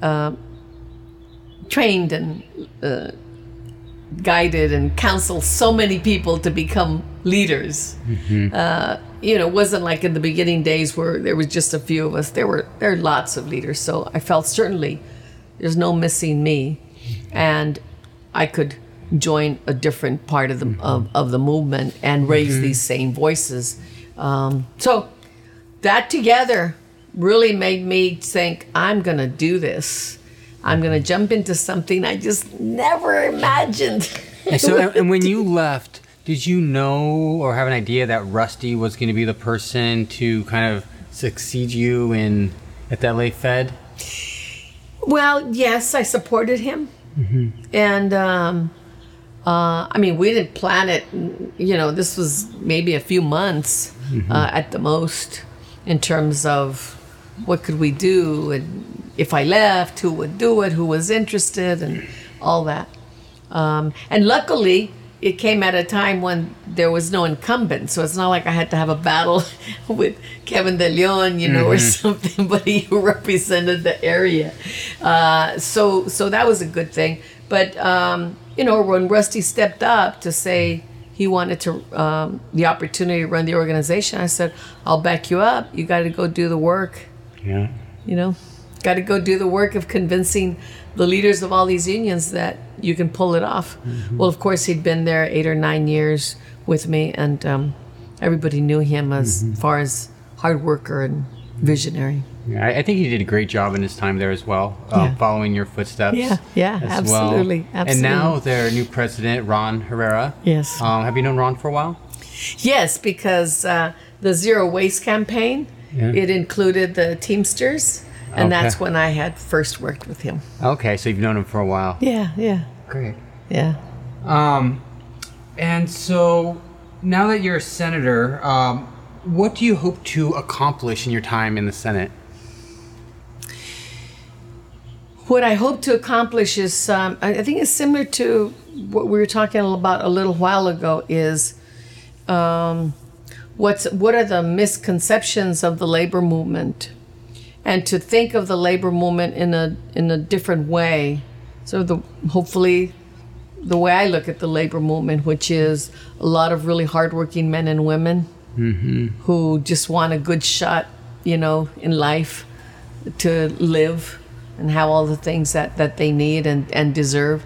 uh, trained and uh, guided and counseled so many people to become leaders. Uh, you know, it wasn't like in the beginning days where there was just a few of us. There were there are lots of leaders. So I felt certainly there's no missing me, and I could join a different part of the of, of the movement and raise these same voices. Um, so that together really made me think I'm gonna do this. I'm gonna jump into something I just never imagined. And so, and, and when <laughs> you left, did you know or have an idea that Rusty was going to be the person to kind of succeed you in at that LA Fed? Well, yes, I supported him, and um, Uh, I mean, we didn't plan it. You know, this was maybe a few months uh, at the most in terms of what could we do and if I left, who would do it, who was interested, and all that. Um, and luckily, it came at a time when there was no incumbent, so it's not like I had to have a battle <laughs> with Kevin De Leon, you know, or something. <laughs> But he represented the area, uh, so so that was a good thing. But um, you know, when Rusty stepped up to say he wanted to um, the opportunity to run the organization, I said, "I'll back you up. You got to go do the work." Yeah. You know, got to go do the work of convincing the leaders of all these unions that you can pull it off. Well, of course, he'd been there eight or nine years with me, and um, everybody knew him as far as hard worker and visionary. Yeah, I, I think he did a great job in his time there as well, uh, Yeah. following your footsteps. Yeah, yeah, as absolutely, well. And now their new president, Ron Herrera. Yes. Um, have you known Ron for a while? Yes, because uh, the zero waste campaign Yeah. it included the Teamsters, and Okay. that's when I had first worked with him. Okay, so you've known him for a while. Yeah, yeah, Great. yeah. Um, and so now that you're a senator, um, what do you hope to accomplish in your time in the Senate? What I hope to accomplish is, um, I I think it's similar to what we were talking about a little while ago. Is um, what's what are the misconceptions of the labor movement, and to think of the labor movement in a in a different way. So the hopefully the way I look at the labor movement, which is a lot of really hardworking men and women who just want a good shot, you know, in life to live and have all the things that, that they need and, and deserve.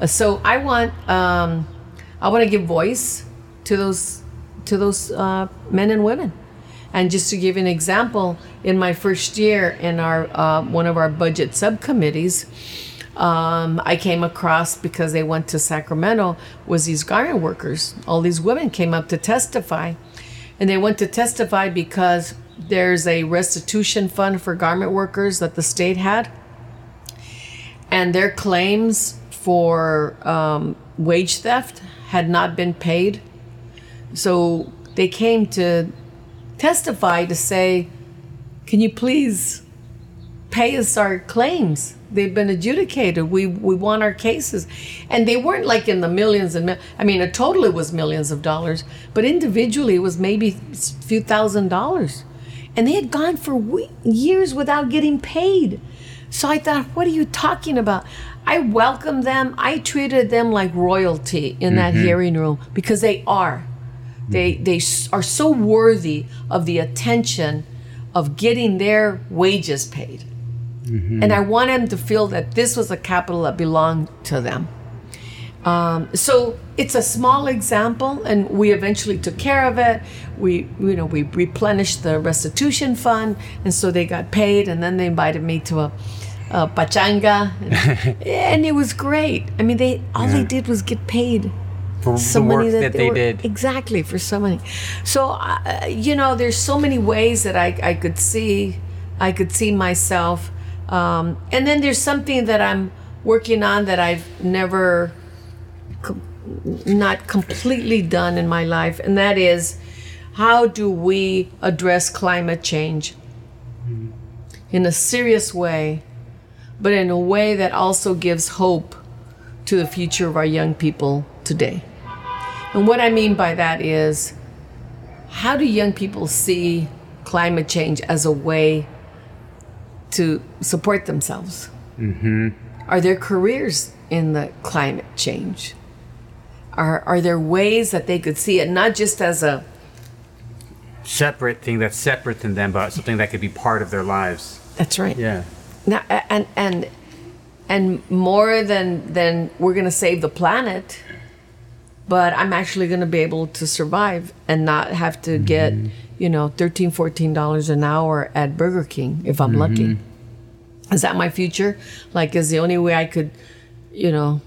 Uh, so I want um, I want to give voice to those to those uh, men and women. And just to give an example, in my first year in our uh, one of our budget subcommittees, um, I came across because they went to Sacramento was these garment workers. All these women came up to testify, and they went to testify because there's a restitution fund for garment workers that the state had, and their claims for um, wage theft had not been paid. So they came to testify to say, "Can you please pay us our claims. They've been adjudicated. We we want our cases, and they weren't like in the millions and mil- I mean, a total it was millions of dollars, but individually it was maybe a few thousand dollars, and they had gone for we- years without getting paid. So I thought, what are you talking about? I welcomed them. I treated them like royalty in that mm-hmm. hearing room because they are. They they are so worthy of the attention of getting their wages paid. And I want them to feel that this was a capital that belonged to them. Um, so it's a small example, and we eventually took care of it. We, you know, we replenished the restitution fund, and so they got paid. And then they invited me to a, a pachanga, and, <laughs> and it was great. I mean, they all they did was get paid For so the work many that, they were- did. exactly for so many so uh, you know there's so many ways that I, I could see i could see myself um, and then there's something that i'm working on that i've never com- not completely done in my life and that is how do we address climate change in a serious way but in a way that also gives hope to the future of our young people today. And what I mean by that is how do young people see climate change as a way to support themselves? Mm-hmm. Are there careers in the climate change? Are, are there ways that they could see it not just as a Separate thing that's separate than them, but something that could be part of their lives. that's right Yeah. now, and and and more than than we're going to save the planet but i'm actually going to be able to survive and not have to get you know 13 14 dollars an hour at burger king if i'm lucky. Is that my future? Like is the only way i could you know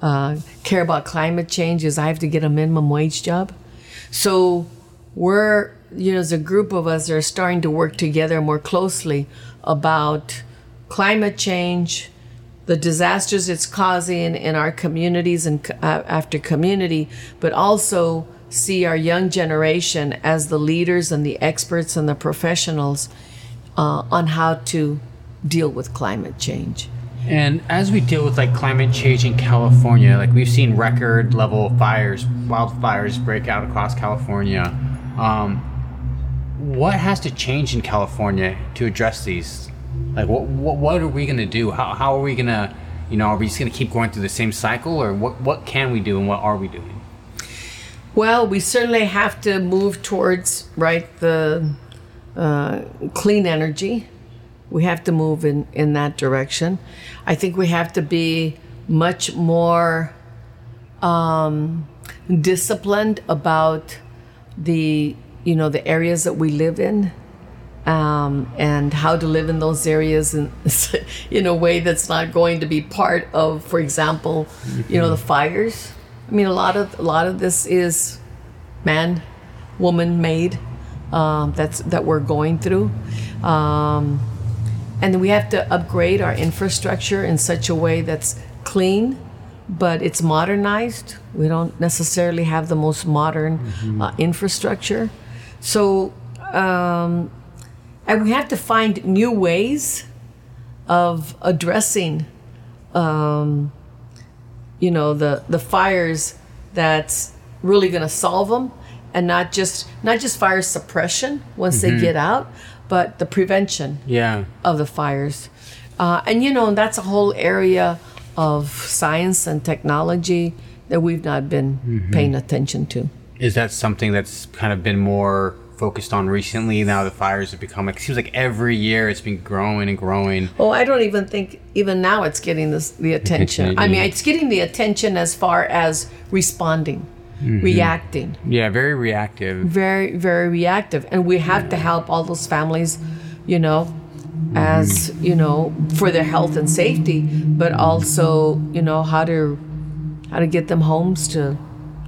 uh, care about climate change is i have to get a minimum wage job? So we're, you know, as a group of us are starting to work together more closely about climate change, the disasters it's causing in our communities and uh, after community, but also see our young generation as the leaders and the experts and the professionals uh, on how to deal with climate change. And as we deal with like climate change in California, like we've seen record level fires, wildfires break out across California. Um, what has to change in California to address these? Like, what what, what are we gonna do? How, how are we gonna, you know, are we just gonna keep going through the same cycle, or what what can we do and what are we doing? Well, we certainly have to move towards right the uh, clean energy. We have to move in in that direction. I think we have to be much more um, disciplined about the you know the areas that we live in um, and how to live in those areas in, <laughs> in a way that's not going to be part of, for example, you know, the fires. I mean, a lot of a lot of this is man, woman made. Um, that's that we're going through, um, and we have to upgrade our infrastructure in such a way that's clean, but it's modernized. We don't necessarily have the most modern uh, infrastructure, so um, and we have to find new ways of addressing um, you know the the fires that's really going to solve them and not just not just fire suppression once they get out but the prevention Yeah. of the fires. Uh, and you know that's a whole area of science and technology that we've not been paying attention to. Is that something that's kind of been more focused on recently? Now the fires have become like it seems like every year it's been growing and growing. Oh, I don't even think even now it's getting this, the attention. I mean, <laughs> it's getting the attention as far as responding, mm-hmm. reacting. Yeah, very reactive. Very, very reactive. And we have to help all those families, you know, as, mm-hmm. you know, for their health and safety, but also, you know, how to how to get them homes to,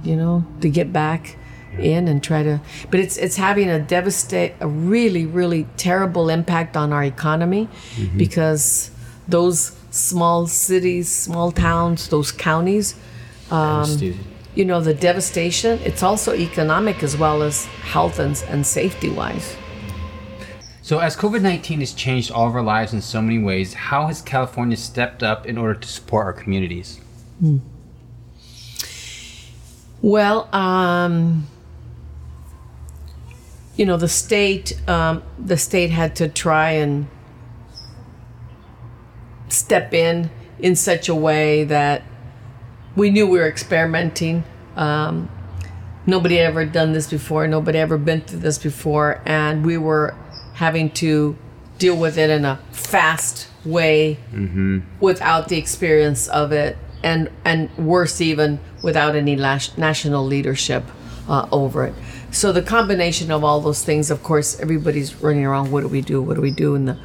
you know, to get back in and try to but it's it's having a devastate a really really terrible impact on our economy because those small cities small towns those counties um, you know the devastation it's also economic as well as health and, and safety wise. So, as COVID 19 has changed all of our lives in so many ways, how has California stepped up in order to support our communities? Well, um, you know, the state, um, the state had to try and step in in such a way that we knew we were experimenting. Um, nobody had ever done this before. Nobody ever been through this before, and we were having to deal with it in a fast way without the experience of it, and and worse even without any las- national leadership uh, over it. So the combination of all those things, of course, everybody's running around. What do we do? What do we do? And the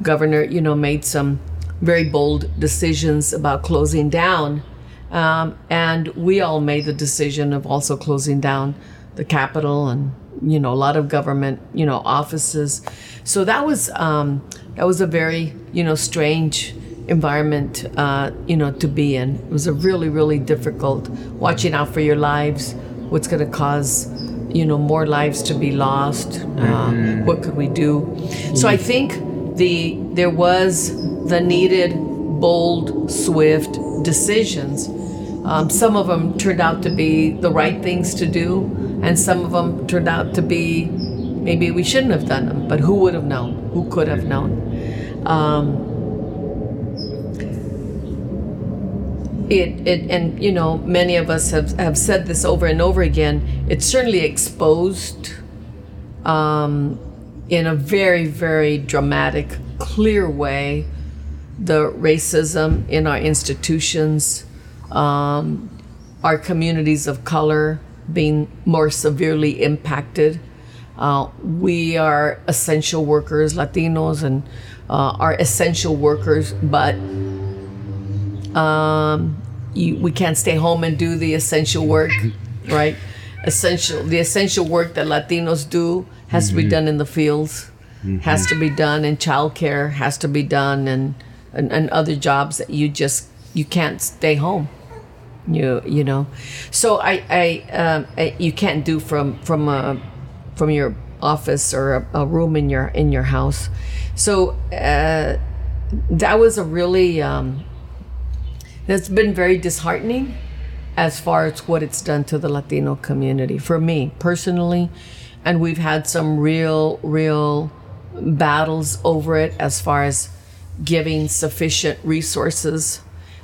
governor, you know, made some very bold decisions about closing down, um, and we all made the decision of also closing down the Capitol and you know a lot of government you know offices. So that was um, that was a very you know strange environment uh, you know to be in. It was a really really difficult watching out for your lives. What's going to cause you know more lives to be lost? Uh, what could we do? So I think the there was the needed bold, swift decisions. Um, some of them turned out to be the right things to do, and some of them turned out to be maybe we shouldn't have done them. But who would have known? Who could have known? Um, it, it and you know many of us have, have said this over and over again it certainly exposed um, in a very very dramatic clear way the racism in our institutions um, our communities of color being more severely impacted. Uh, we are essential workers latinos and uh, are essential workers but um, you, we can't stay home and do the essential work, right? Essential, the essential work that Latinos do has to be done in the fields, has to be done in childcare, has to be done in and, and other jobs that you just you can't stay home. You you know? So i i, um, I you can't do from from a from your office or a, a room in your in your house. So uh, that was a really um, that's been very disheartening as far as what it's done to the latino community for me personally. And we've had some real real battles over it as far as giving sufficient resources.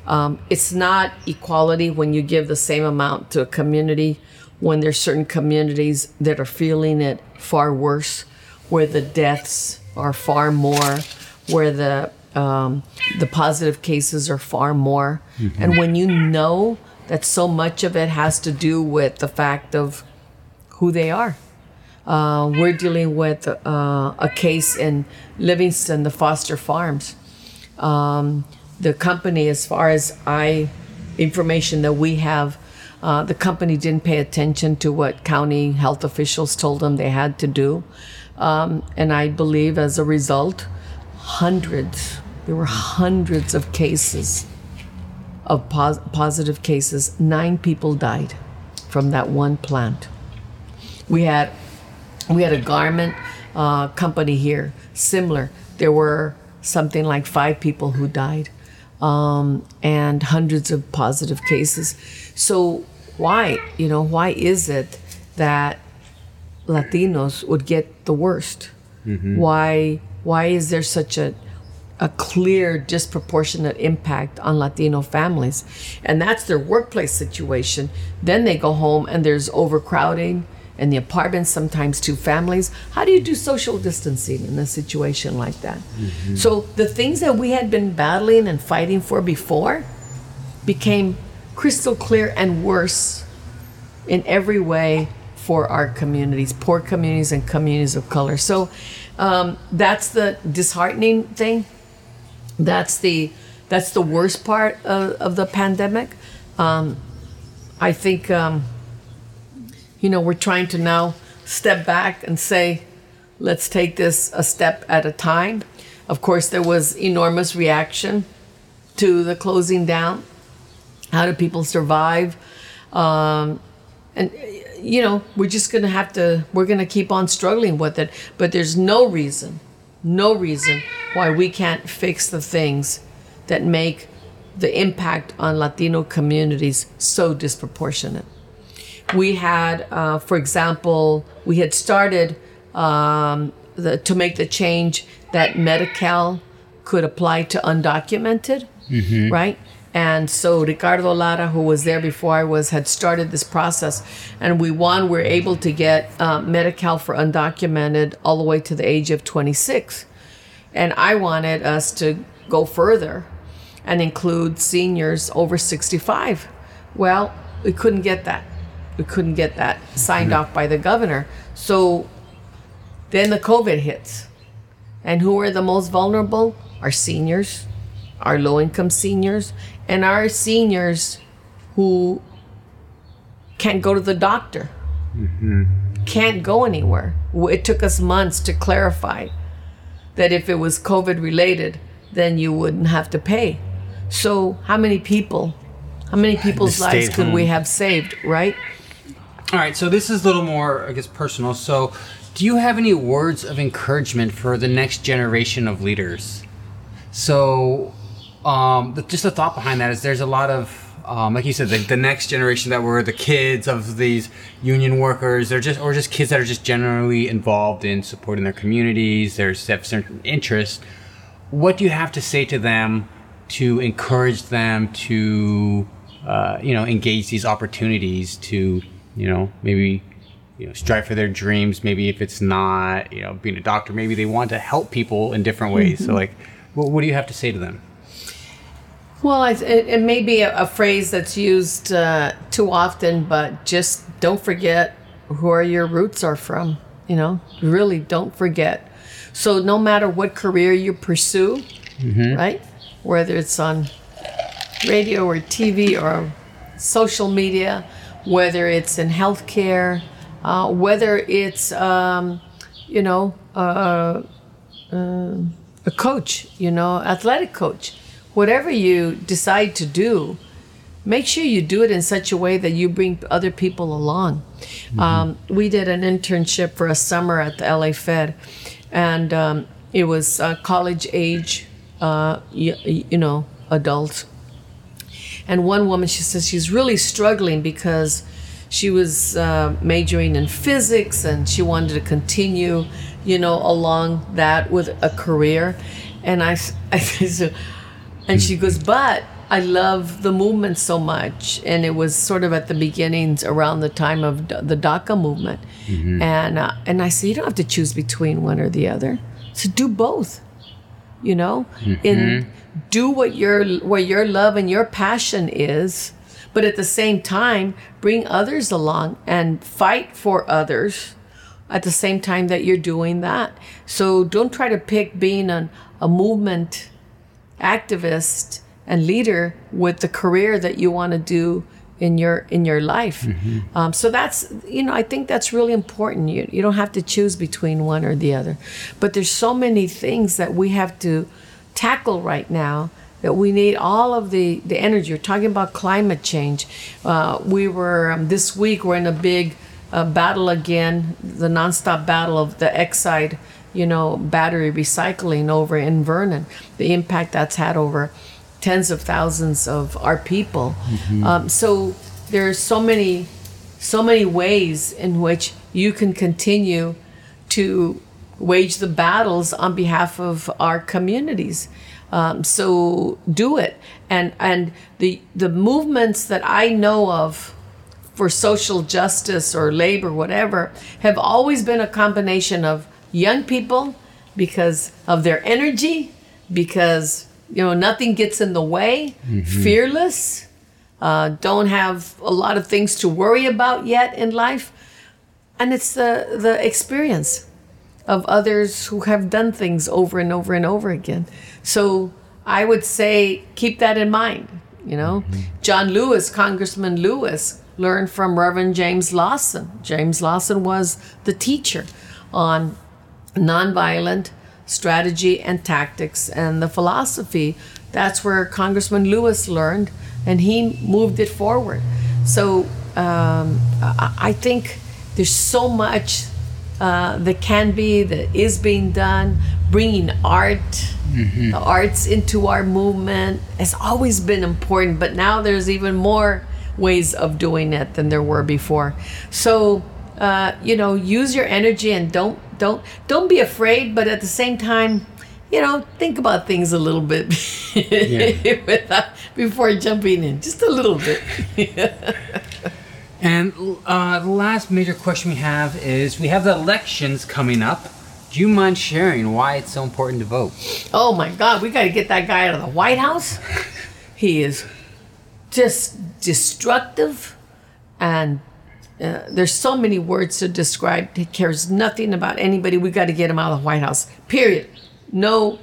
Um, it's not equality when you give the same amount to a community when there's certain communities that are feeling it far worse, where the deaths are far more, where the um, the positive cases are far more, mm-hmm. and when you know that so much of it has to do with the fact of who they are. Uh, we're dealing with uh, a case in Livingston, the Foster Farms. Um, the company, as far as I information that we have, uh, the company didn't pay attention to what county health officials told them they had to do, um, and I believe as a result, hundreds there were hundreds of cases of pos- positive cases. Nine people died from that one plant. We had we had a garment uh, company here, similar. There were something like five people who died um, and hundreds of positive cases. So why, you know, why is it that Latinos would get the worst? Mm-hmm. Why why is there such a a clear disproportionate impact on Latino families? And that's their workplace situation. Then they go home and there's overcrowding in the apartments, sometimes two families. How do you do social distancing in a situation like that? Mm-hmm. So the things that we had been battling and fighting for before became crystal clear and worse in every way for our communities, poor communities and communities of color. So um, that's the disheartening thing. That's the that's the worst part of, of the pandemic. Um, I think um, you know, we're trying to now step back and say, let's take this a step at a time. Of course, there was enormous reaction to the closing down. How do people survive? Um, and you know, we're just going to have to. We're going to keep on struggling with it. But there's no reason, no reason why we can't fix the things that make the impact on Latino communities so disproportionate we had, uh, for example, we had started um, the, to make the change that Medi-Cal could apply to undocumented, mm-hmm. right? And so Ricardo Lara, who was there before I was, had started this process, and we one were able to get uh, Medi-Cal for undocumented all the way to the age of 26, and I wanted us to go further and include seniors over 65. Well, we couldn't get that we couldn't get that signed mm-hmm. off by the governor. So then the COVID hits. And who are the most vulnerable? Our seniors, our low income seniors, and our seniors who can't go to the doctor, mm-hmm. can't go anywhere. It took us months to clarify that if it was COVID related, then you wouldn't have to pay. So, how many people, how many people's lives could we have saved, right? All right, so this is a little more, I guess, personal. So, do you have any words of encouragement for the next generation of leaders? So, um, the, just the thought behind that is there's a lot of, um, like you said, the, the, next generation that were the kids of these union workers, they're just, or just kids that are just generally involved in supporting their communities, their certain interests. What do you have to say to them to encourage them to, uh, you know, engage these opportunities to you know, maybe you know, strive for their dreams. Maybe if it's not, you know, being a doctor, maybe they want to help people in different ways. Mm-hmm. So, like, what, what, do you have to say to them? Well, it, it may be a, a phrase that's used uh, too often, but just don't forget where your roots are from. You know, really don't forget. So, no matter what career you pursue, mm-hmm. right, whether it's on radio or TV or social media, whether it's in healthcare, uh, whether it's um, you know uh, uh, a coach, you know, athletic coach. Whatever you decide to do, make sure you do it in such a way that you bring other people along. Um, we did an internship for a summer at the LA Fed, and um, it was uh, college age, uh, you, you know, adults. And one woman, she says she's really struggling because she was uh, majoring in physics and she wanted to continue, you know, along that with a career. And I, <laughs> I said, and she goes, but I love the movement so much. And it was sort of at the beginnings around the time of the DACA movement. And, uh, and I said, you don't have to choose between one or the other. So do both, you know, in do what your, what your love and your passion is, but at the same time, bring others along and fight for others at the same time that you're doing that. So don't try to pick being an, a movement activist and leader with the career that you want to do in your in your life. Um, so that's you know I think that's really important. You you don't have to choose between one or the other, but there's so many things that we have to tackle right now that we need all of the the energy. You're talking about climate change. Uh, we were um, this week we're in a big uh, battle again, the nonstop battle of the Exide, you know, battery recycling over in Vernon. The impact that's had over tens of thousands of our people. Um, so there's so many, so many ways in which you can continue to wage the battles on behalf of our communities. Um, so do it, and and the the movements that I know of for social justice or labor, whatever, have always been a combination of young people because of their energy, because you know nothing gets in the way, fearless, uh, don't have a lot of things to worry about yet in life, and it's the the experience of others who have done things over and over and over again. So I would say keep that in mind. You know, John Lewis, Congressman Lewis, learned from Reverend James Lawson. James Lawson was the teacher on nonviolent strategy and tactics and the philosophy. That's where Congressman Lewis learned, and he moved it forward. So um, I, think there's so much uh, that can be, that is being done, bringing art, the arts into our movement has always been important, but now there's even more ways of doing it than there were before. So, uh, you know, use your energy and don't don't don't be afraid, but at the same time, you know, think about things a little bit <laughs> without, before jumping in, just a little bit. <laughs> And uh, the last major question we have is we have the elections coming up. Do you mind sharing why it's so important to vote? Oh my God, we got to get that guy out of the White House. <laughs> He is just destructive, and uh, there's so many words to describe. He cares nothing about anybody. We got to get him out of the White House. Period. No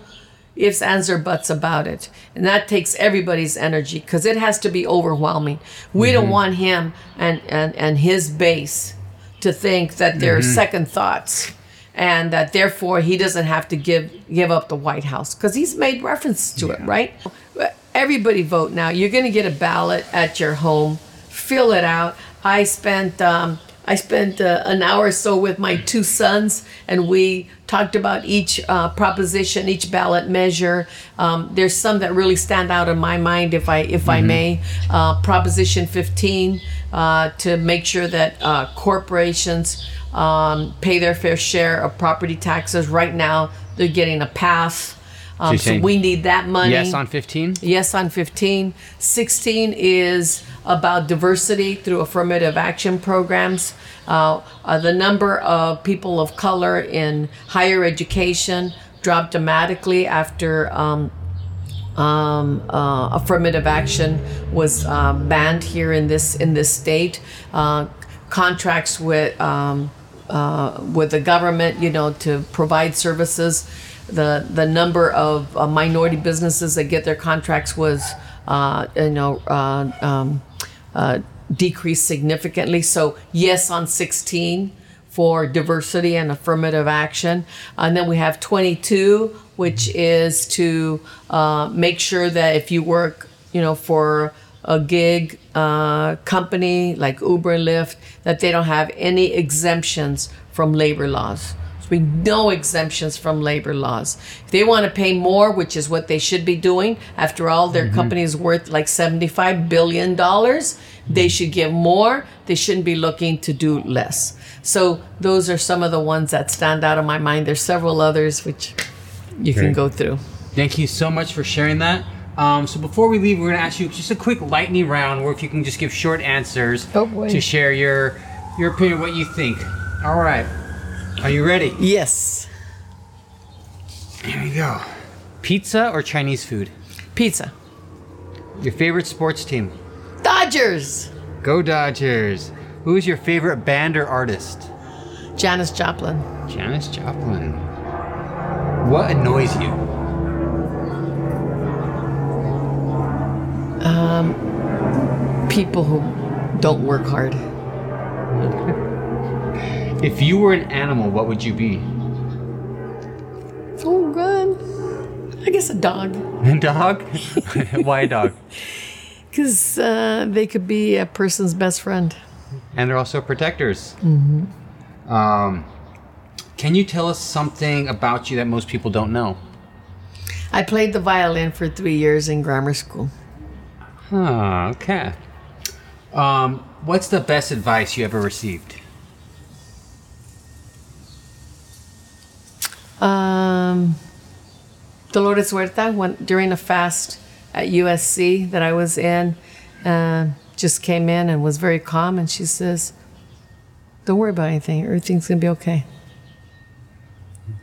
ifs, ands, or buts about it. And that takes everybody's energy because it has to be overwhelming. We don't want him and, and, and his base to think that they're second thoughts and that therefore he doesn't have to give give up the White House because he's made reference to it, right? Everybody vote now. You're going to get a ballot at your home. Fill it out. I spent um, I spent uh, an hour or so with my two sons, and we talked about each uh, proposition, each ballot measure. Um, there's some that really stand out in my mind, if I if I may. Uh, Proposition 15 uh, to make sure that uh, corporations um, pay their fair share of property taxes. Right now, they're getting a pass. Um, so we need that money. Yes on 15? Yes on 15. 16 is about diversity through affirmative action programs. Uh, uh, the number of people of color in higher education dropped dramatically after um, um, uh, affirmative action was uh, banned here in this in this state. Uh, contracts with um, uh, with the government, you know, to provide services. The the number of uh, minority businesses that get their contracts was, uh, you know, uh, um, uh, decreased significantly. So yes, on 16 for diversity and affirmative action. And then we have 22, which is to uh, make sure that if you work, you know, for a gig uh, company like Uber and Lyft, that they don't have any exemptions from labor laws. So we no exemptions from labor laws. If they want to pay more, which is what they should be doing, after all, their company is worth like $75 billion, they should give more. They shouldn't be looking to do less. So those are some of the ones that stand out in my mind. There's several others which you can go through. Thank you so much for sharing that. Um, so before we leave, we're going to ask you just a quick lightning round, where if you can just give short answers Oh, to share your your opinion, what you think. All right, are you ready? Yes. Here we go. Pizza or Chinese food? Pizza. Your favorite sports team? Dodgers. Go Dodgers. Who is your favorite band or artist? Janis Joplin. Janis Joplin. What annoys you? People who don't work hard. <laughs> If you were an animal, what would you be? Oh, good. I guess a dog. A dog? <laughs> Why a dog? <laughs> Because uh, they could be a person's best friend. And they're also protectors. Mm-hmm. Um, can you tell us something about you that most people don't know? I played the violin for three years in grammar school. Huh, okay. Um, what's the best advice you ever received? Um, Dolores Huerta, when, during a fast at USC that I was in, uh, just came in and was very calm. And she says, Don't worry about anything. Everything's going to be okay.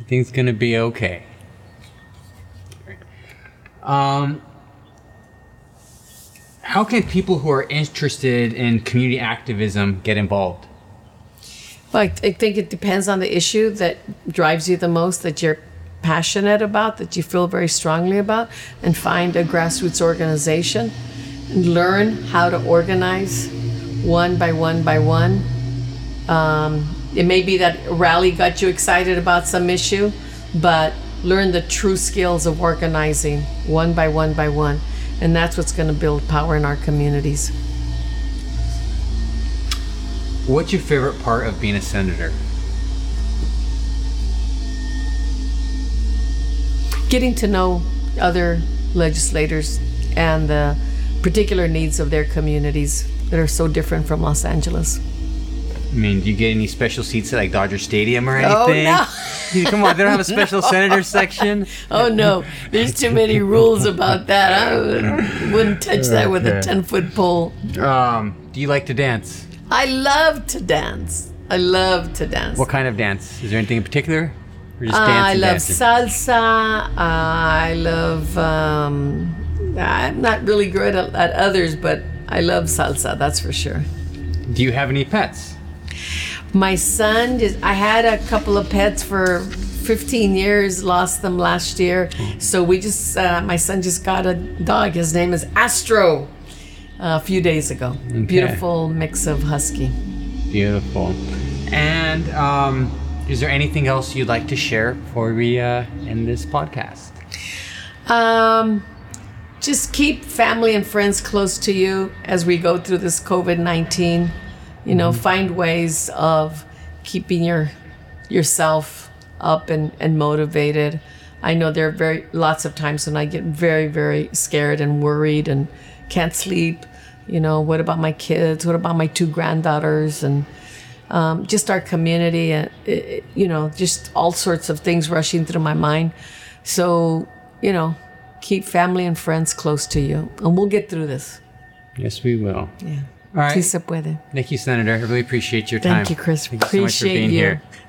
Everything's gonna be okay. Um, how can people who are interested in community activism get involved? Well, I, think it depends on the issue that drives you the most, that you're passionate about, that you feel very strongly about, and find a grassroots organization and learn how to organize one by one by one. Um, it may be that rally got you excited about some issue, but learn the true skills of organizing one by one by one. And that's what's going to build power in our communities. What's your favorite part of being a senator? getting to know other legislators and the particular needs of their communities that are so different from Los Angeles. I mean, do you get any special seats at like Dodger Stadium or anything? Oh, anything? no. <laughs> Come on, they don't have a special senator section. Oh no, there's too many rules about that. I wouldn't- touch that with a 10 foot pole. Um, do you like to dance? I love to dance. I love to dance. What kind of dance? Is there anything in particular? Or just Uh, I love dancing? salsa. I love. Um, I'm not really good at, at others, but I love salsa. That's for sure. Do you have any pets? My son just I had a couple of pets for 15 years, lost them last year. So we just uh, my son just got a dog. His name is Astro. a few days ago. Beautiful mix of husky. Beautiful. And um, is there anything else you'd like to share before we uh, end this podcast? Um, just keep family and friends close to you as we go through this COVID 19. You know, find ways of keeping your yourself up and, and motivated. I know there are very lots of times when I get very, very scared and worried and can't sleep. You know, what about my kids? What about my two granddaughters? And um, just our community, and it- you know, just all sorts of things rushing through my mind. So, you know, keep family and friends close to you, and we'll get through this. Yes, we will. Yeah. All right. Sí se puede. Thank you, Senator. I really appreciate your time. Thank you, Chris. Thank you so much for Appreciate being you. here.